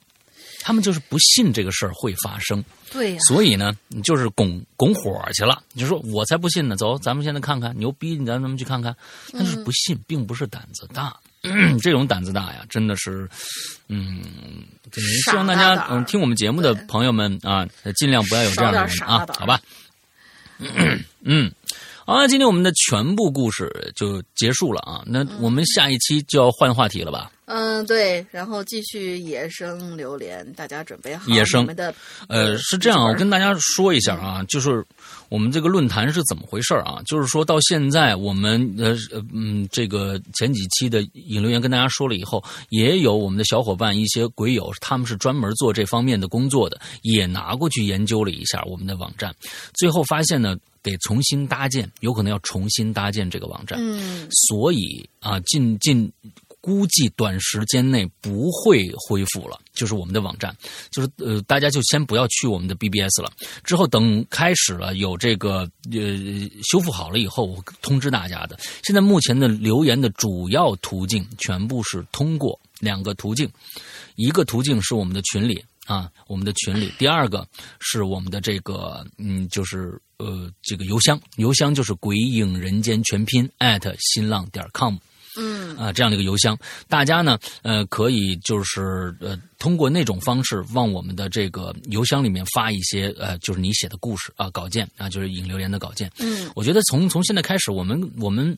他们就是不信这个事儿会发生，对呀。所以呢，你就是拱拱火去了。你说我才不信呢，走，咱们现在看看牛逼，咱咱们去看看。他就是不信，并不是胆子大。<clears throat> 这种胆子大呀，真的是，嗯，希望大家嗯听我们节目的朋友们啊，尽量不要有这样的人啊，好吧？嗯。好了，今天我们的全部故事就结束了啊！那我们下一期就要换话题了吧？嗯，对，然后继续野生榴莲，大家准备好野生的。呃，是这样，我跟大家说一下啊，就是我们这个论坛是怎么回事啊？就是说到现在，我们呃嗯，这个前几期的引流员跟大家说了以后，也有我们的小伙伴一些鬼友，他们是专门做这方面的工作的，也拿过去研究了一下我们的网站，最后发现呢。得重新搭建，有可能要重新搭建这个网站，嗯，所以啊，近近估计短时间内不会恢复了。就是我们的网站，就是呃，大家就先不要去我们的 BBS 了。之后等开始了有这个呃修复好了以后，我通知大家的。现在目前的留言的主要途径全部是通过两个途径，一个途径是我们的群里。啊，我们的群里，第二个是我们的这个，嗯，就是呃，这个邮箱，邮箱就是“鬼影人间”全拼新浪点 com，嗯，啊，这样的一个邮箱，大家呢，呃，可以就是呃，通过那种方式往我们的这个邮箱里面发一些呃，就是你写的故事啊，稿件啊，就是引留言的稿件。嗯，我觉得从从现在开始，我们我们，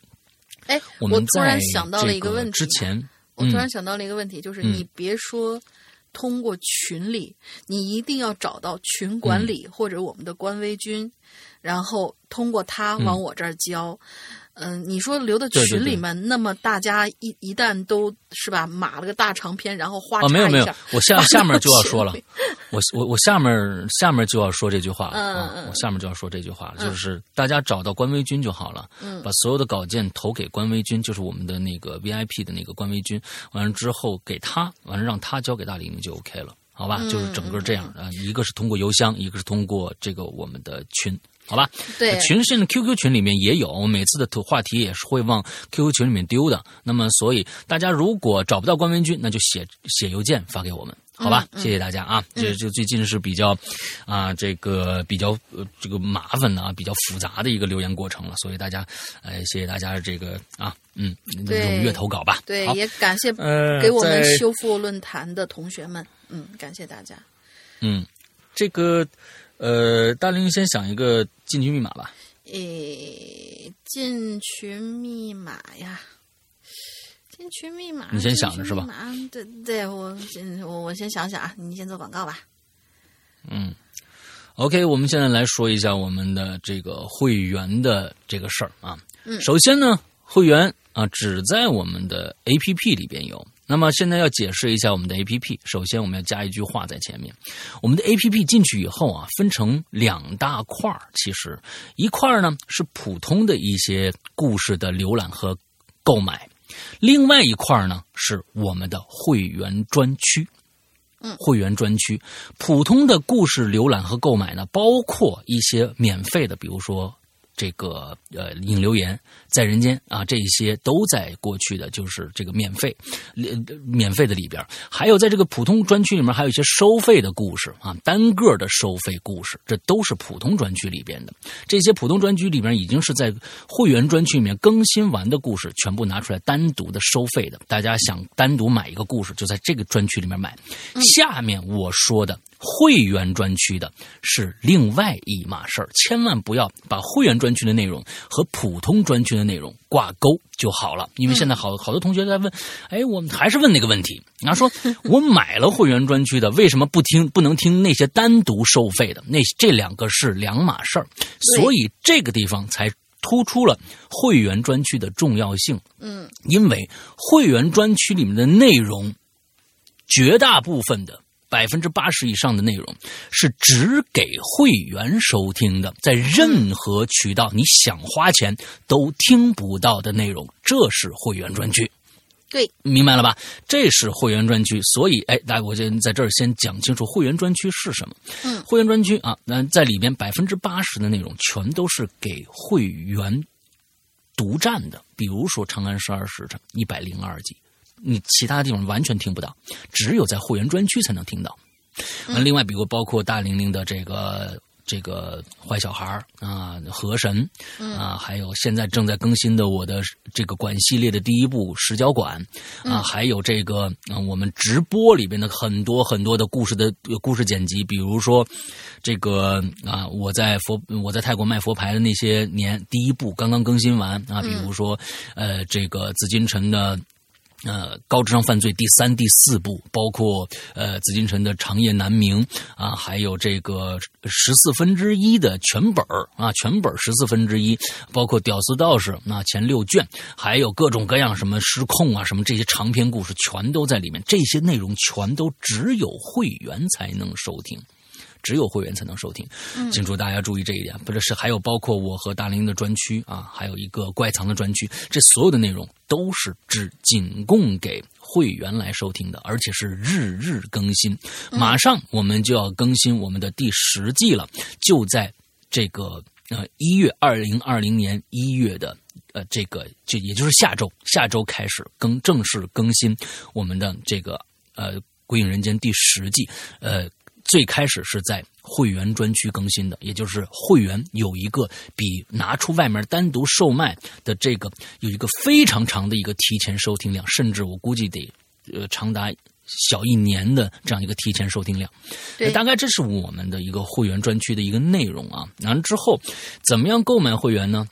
哎，我们突然想到了一个问题，之前我突然想到了一个问题，就是你别说。通过群里，你一定要找到群管理或者我们的官微君，然后通过他往我这儿交。嗯，你说留到群里面，那么大家一一旦都是吧，码了个大长篇，然后画哦，没有没有，我下下面就要说了，我我我下面下面就要说这句话了啊，我下面就要说这句话了，就是大家找到官微君就好了，把所有的稿件投给官微君，就是我们的那个 VIP 的那个官微君，完了之后给他，完了让他交给大李明就 OK 了，好吧？就是整个这样啊，一个是通过邮箱，一个是通过这个我们的群。好吧，对群现在 QQ 群里面也有，每次的话题也是会往 QQ 群里面丢的。那么，所以大家如果找不到关文军，那就写写邮件发给我们，好吧？谢谢大家啊！这这最近是比较啊，这个比较这个麻烦的啊，比较复杂的一个留言过程了。所以大家，呃，谢谢大家这个啊，嗯，踊跃投稿吧。对，也感谢给我们修复论坛的同学们，嗯，感谢大家。嗯，这个。呃，大林先想一个进群密码吧。诶，进群密码呀，进群密码。你先想着是吧？对对，我先我我先想想啊，你先做广告吧。嗯，OK，我们现在来说一下我们的这个会员的这个事儿啊。嗯，首先呢，会员啊只在我们的 APP 里边有。那么现在要解释一下我们的 A P P。首先，我们要加一句话在前面。我们的 A P P 进去以后啊，分成两大块儿。其实一块儿呢是普通的一些故事的浏览和购买，另外一块儿呢是我们的会员专区。嗯，会员专区，普通的故事浏览和购买呢，包括一些免费的，比如说这个呃引留言，在人间啊，这些都在过去的就是这个免费，免费的里边，还有在这个普通专区里面还有一些收费的故事啊，单个的收费故事，这都是普通专区里边的。这些普通专区里边已经是在会员专区里面更新完的故事，全部拿出来单独的收费的。大家想单独买一个故事，就在这个专区里面买。下面我说的。会员专区的是另外一码事儿，千万不要把会员专区的内容和普通专区的内容挂钩就好了。因为现在好好多同学在问，哎，我们还是问那个问题，啊，说我买了会员专区的，为什么不听不能听那些单独收费的？那这两个是两码事儿，所以这个地方才突出了会员专区的重要性。嗯，因为会员专区里面的内容，绝大部分的。百分之八十以上的内容是只给会员收听的，在任何渠道你想花钱都听不到的内容，这是会员专区。对，明白了吧？这是会员专区，所以哎，大家，我先在这儿先讲清楚会员专区是什么。嗯，会员专区啊，那在里边百分之八十的内容全都是给会员独占的，比如说《长安十二时辰》一百零二集。你其他地方完全听不到，只有在会员专区才能听到。那另外，比如包括大玲玲的这个这个坏小孩啊，河神啊，还有现在正在更新的我的这个馆系列的第一部石角馆啊，还有这个啊我们直播里边的很多很多的故事的故事剪辑，比如说这个啊我在佛我在泰国卖佛牌的那些年第一部刚刚更新完啊，比如说呃这个紫禁城的。呃，高智商犯罪第三、第四部，包括呃紫禁城的长夜难明啊，还有这个十四分之一的全本啊，全本十四分之一，包括屌丝道士那前六卷，还有各种各样什么失控啊，什么这些长篇故事全都在里面，这些内容全都只有会员才能收听。只有会员才能收听，请祝大家注意这一点。不是，是还有包括我和大林的专区啊，还有一个怪藏的专区，这所有的内容都是只仅供给会员来收听的，而且是日日更新。马上我们就要更新我们的第十季了，就在这个呃一月二零二零年一月的呃这个就也就是下周，下周开始更正式更新我们的这个呃《鬼影人间》第十季，呃。最开始是在会员专区更新的，也就是会员有一个比拿出外面单独售卖的这个有一个非常长的一个提前收听量，甚至我估计得呃长达小一年的这样一个提前收听量。对，大概这是我们的一个会员专区的一个内容啊。完了之后，怎么样购买会员呢？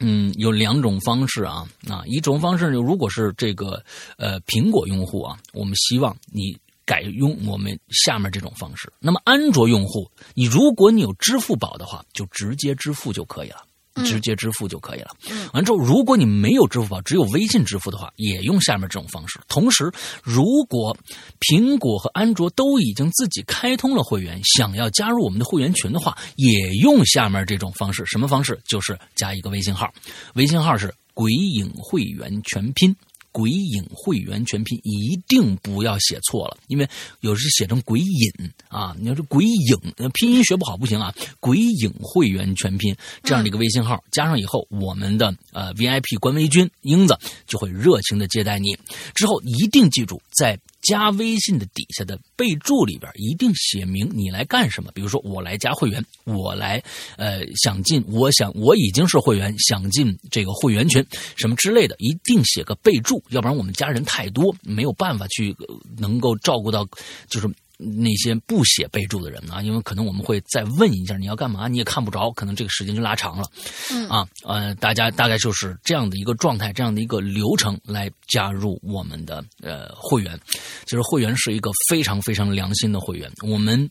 嗯，有两种方式啊啊，一种方式就如果是这个呃苹果用户啊，我们希望你。改用我们下面这种方式。那么安卓用户，你如果你有支付宝的话，就直接支付就可以了，直接支付就可以了。完之后，如果你没有支付宝，只有微信支付的话，也用下面这种方式。同时，如果苹果和安卓都已经自己开通了会员，想要加入我们的会员群的话，也用下面这种方式。什么方式？就是加一个微信号，微信号是“鬼影会员全拼”。鬼影会员全拼一定不要写错了，因为有时写成鬼影啊。你要是鬼影，拼音学不好不行啊。鬼影会员全拼这样的一个微信号加上以后，我们的呃 VIP 官微君英子就会热情的接待你。之后一定记住在。加微信的底下的备注里边一定写明你来干什么。比如说，我来加会员，我来呃想进，我想我已经是会员，想进这个会员群什么之类的，一定写个备注，要不然我们家人太多，没有办法去能够照顾到，就是。那些不写备注的人啊？因为可能我们会再问一下你要干嘛，你也看不着，可能这个时间就拉长了。嗯啊呃，大家大概就是这样的一个状态，这样的一个流程来加入我们的呃会员。其实会员是一个非常非常良心的会员。我们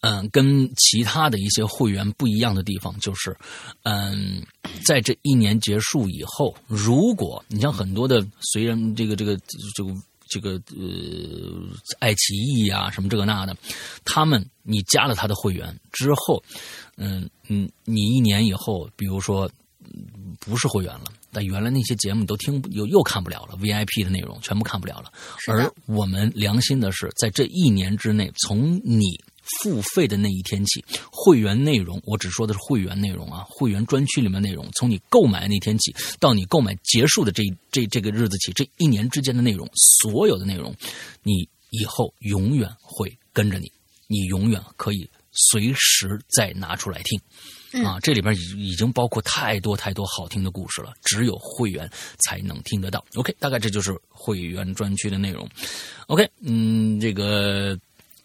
嗯跟其他的一些会员不一样的地方就是，嗯，在这一年结束以后，如果你像很多的随人这个这个这个。这个呃，爱奇艺啊，什么这个那的，他们你加了他的会员之后，嗯嗯，你一年以后，比如说不是会员了，但原来那些节目你都听又又看不了了，VIP 的内容全部看不了了。而我们良心的是，在这一年之内，从你付费的那一天起，会员内容我只说的是会员内容啊，会员专区里面内容，从你购买那天起到你购买结束的这这这个日子起，这一年之间的内容，所有的内容，你以后永远会跟着你，你永远可以随时再拿出来听。啊，这里边已已经包括太多太多好听的故事了，只有会员才能听得到。OK，大概这就是会员专区的内容。OK，嗯，这个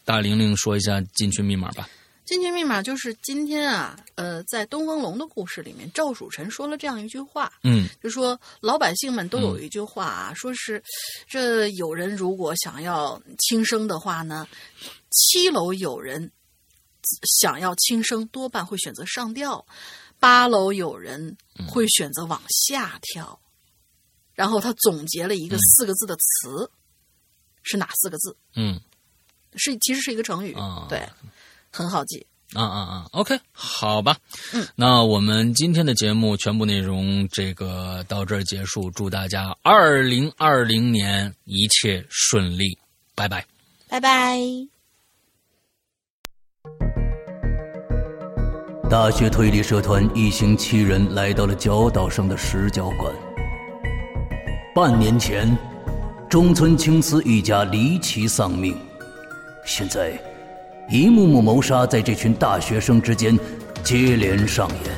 大玲玲说一下进群密码吧。进群密码就是今天啊，呃，在东方龙的故事里面，赵曙臣说了这样一句话，嗯，就说老百姓们都有一句话啊，说是这有人如果想要轻生的话呢，七楼有人。想要轻生，多半会选择上吊；八楼有人会选择往下跳。然后他总结了一个四个字的词，是哪四个字？嗯，是其实是一个成语，对，很好记。啊啊啊！OK，好吧。嗯，那我们今天的节目全部内容这个到这儿结束。祝大家二零二零年一切顺利，拜拜，拜拜。大学推理社团一行七人来到了角岛上的石角馆。半年前，中村青司一家离奇丧命，现在，一幕幕谋杀在这群大学生之间接连上演。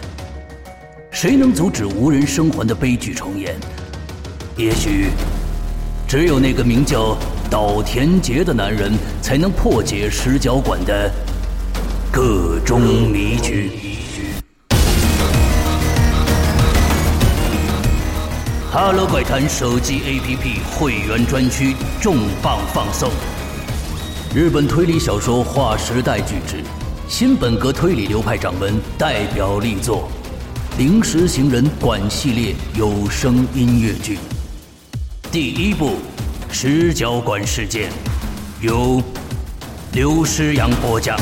谁能阻止无人生还的悲剧重演？也许，只有那个名叫岛田杰的男人，才能破解石角馆的。各种迷局。Hello 怪谈手机 APP 会员专区重磅放送，日本推理小说划时代巨制，新本格推理流派掌门代表力作《临时行人馆》系列有声音乐剧。第一部《十角馆事件》由刘诗阳播讲。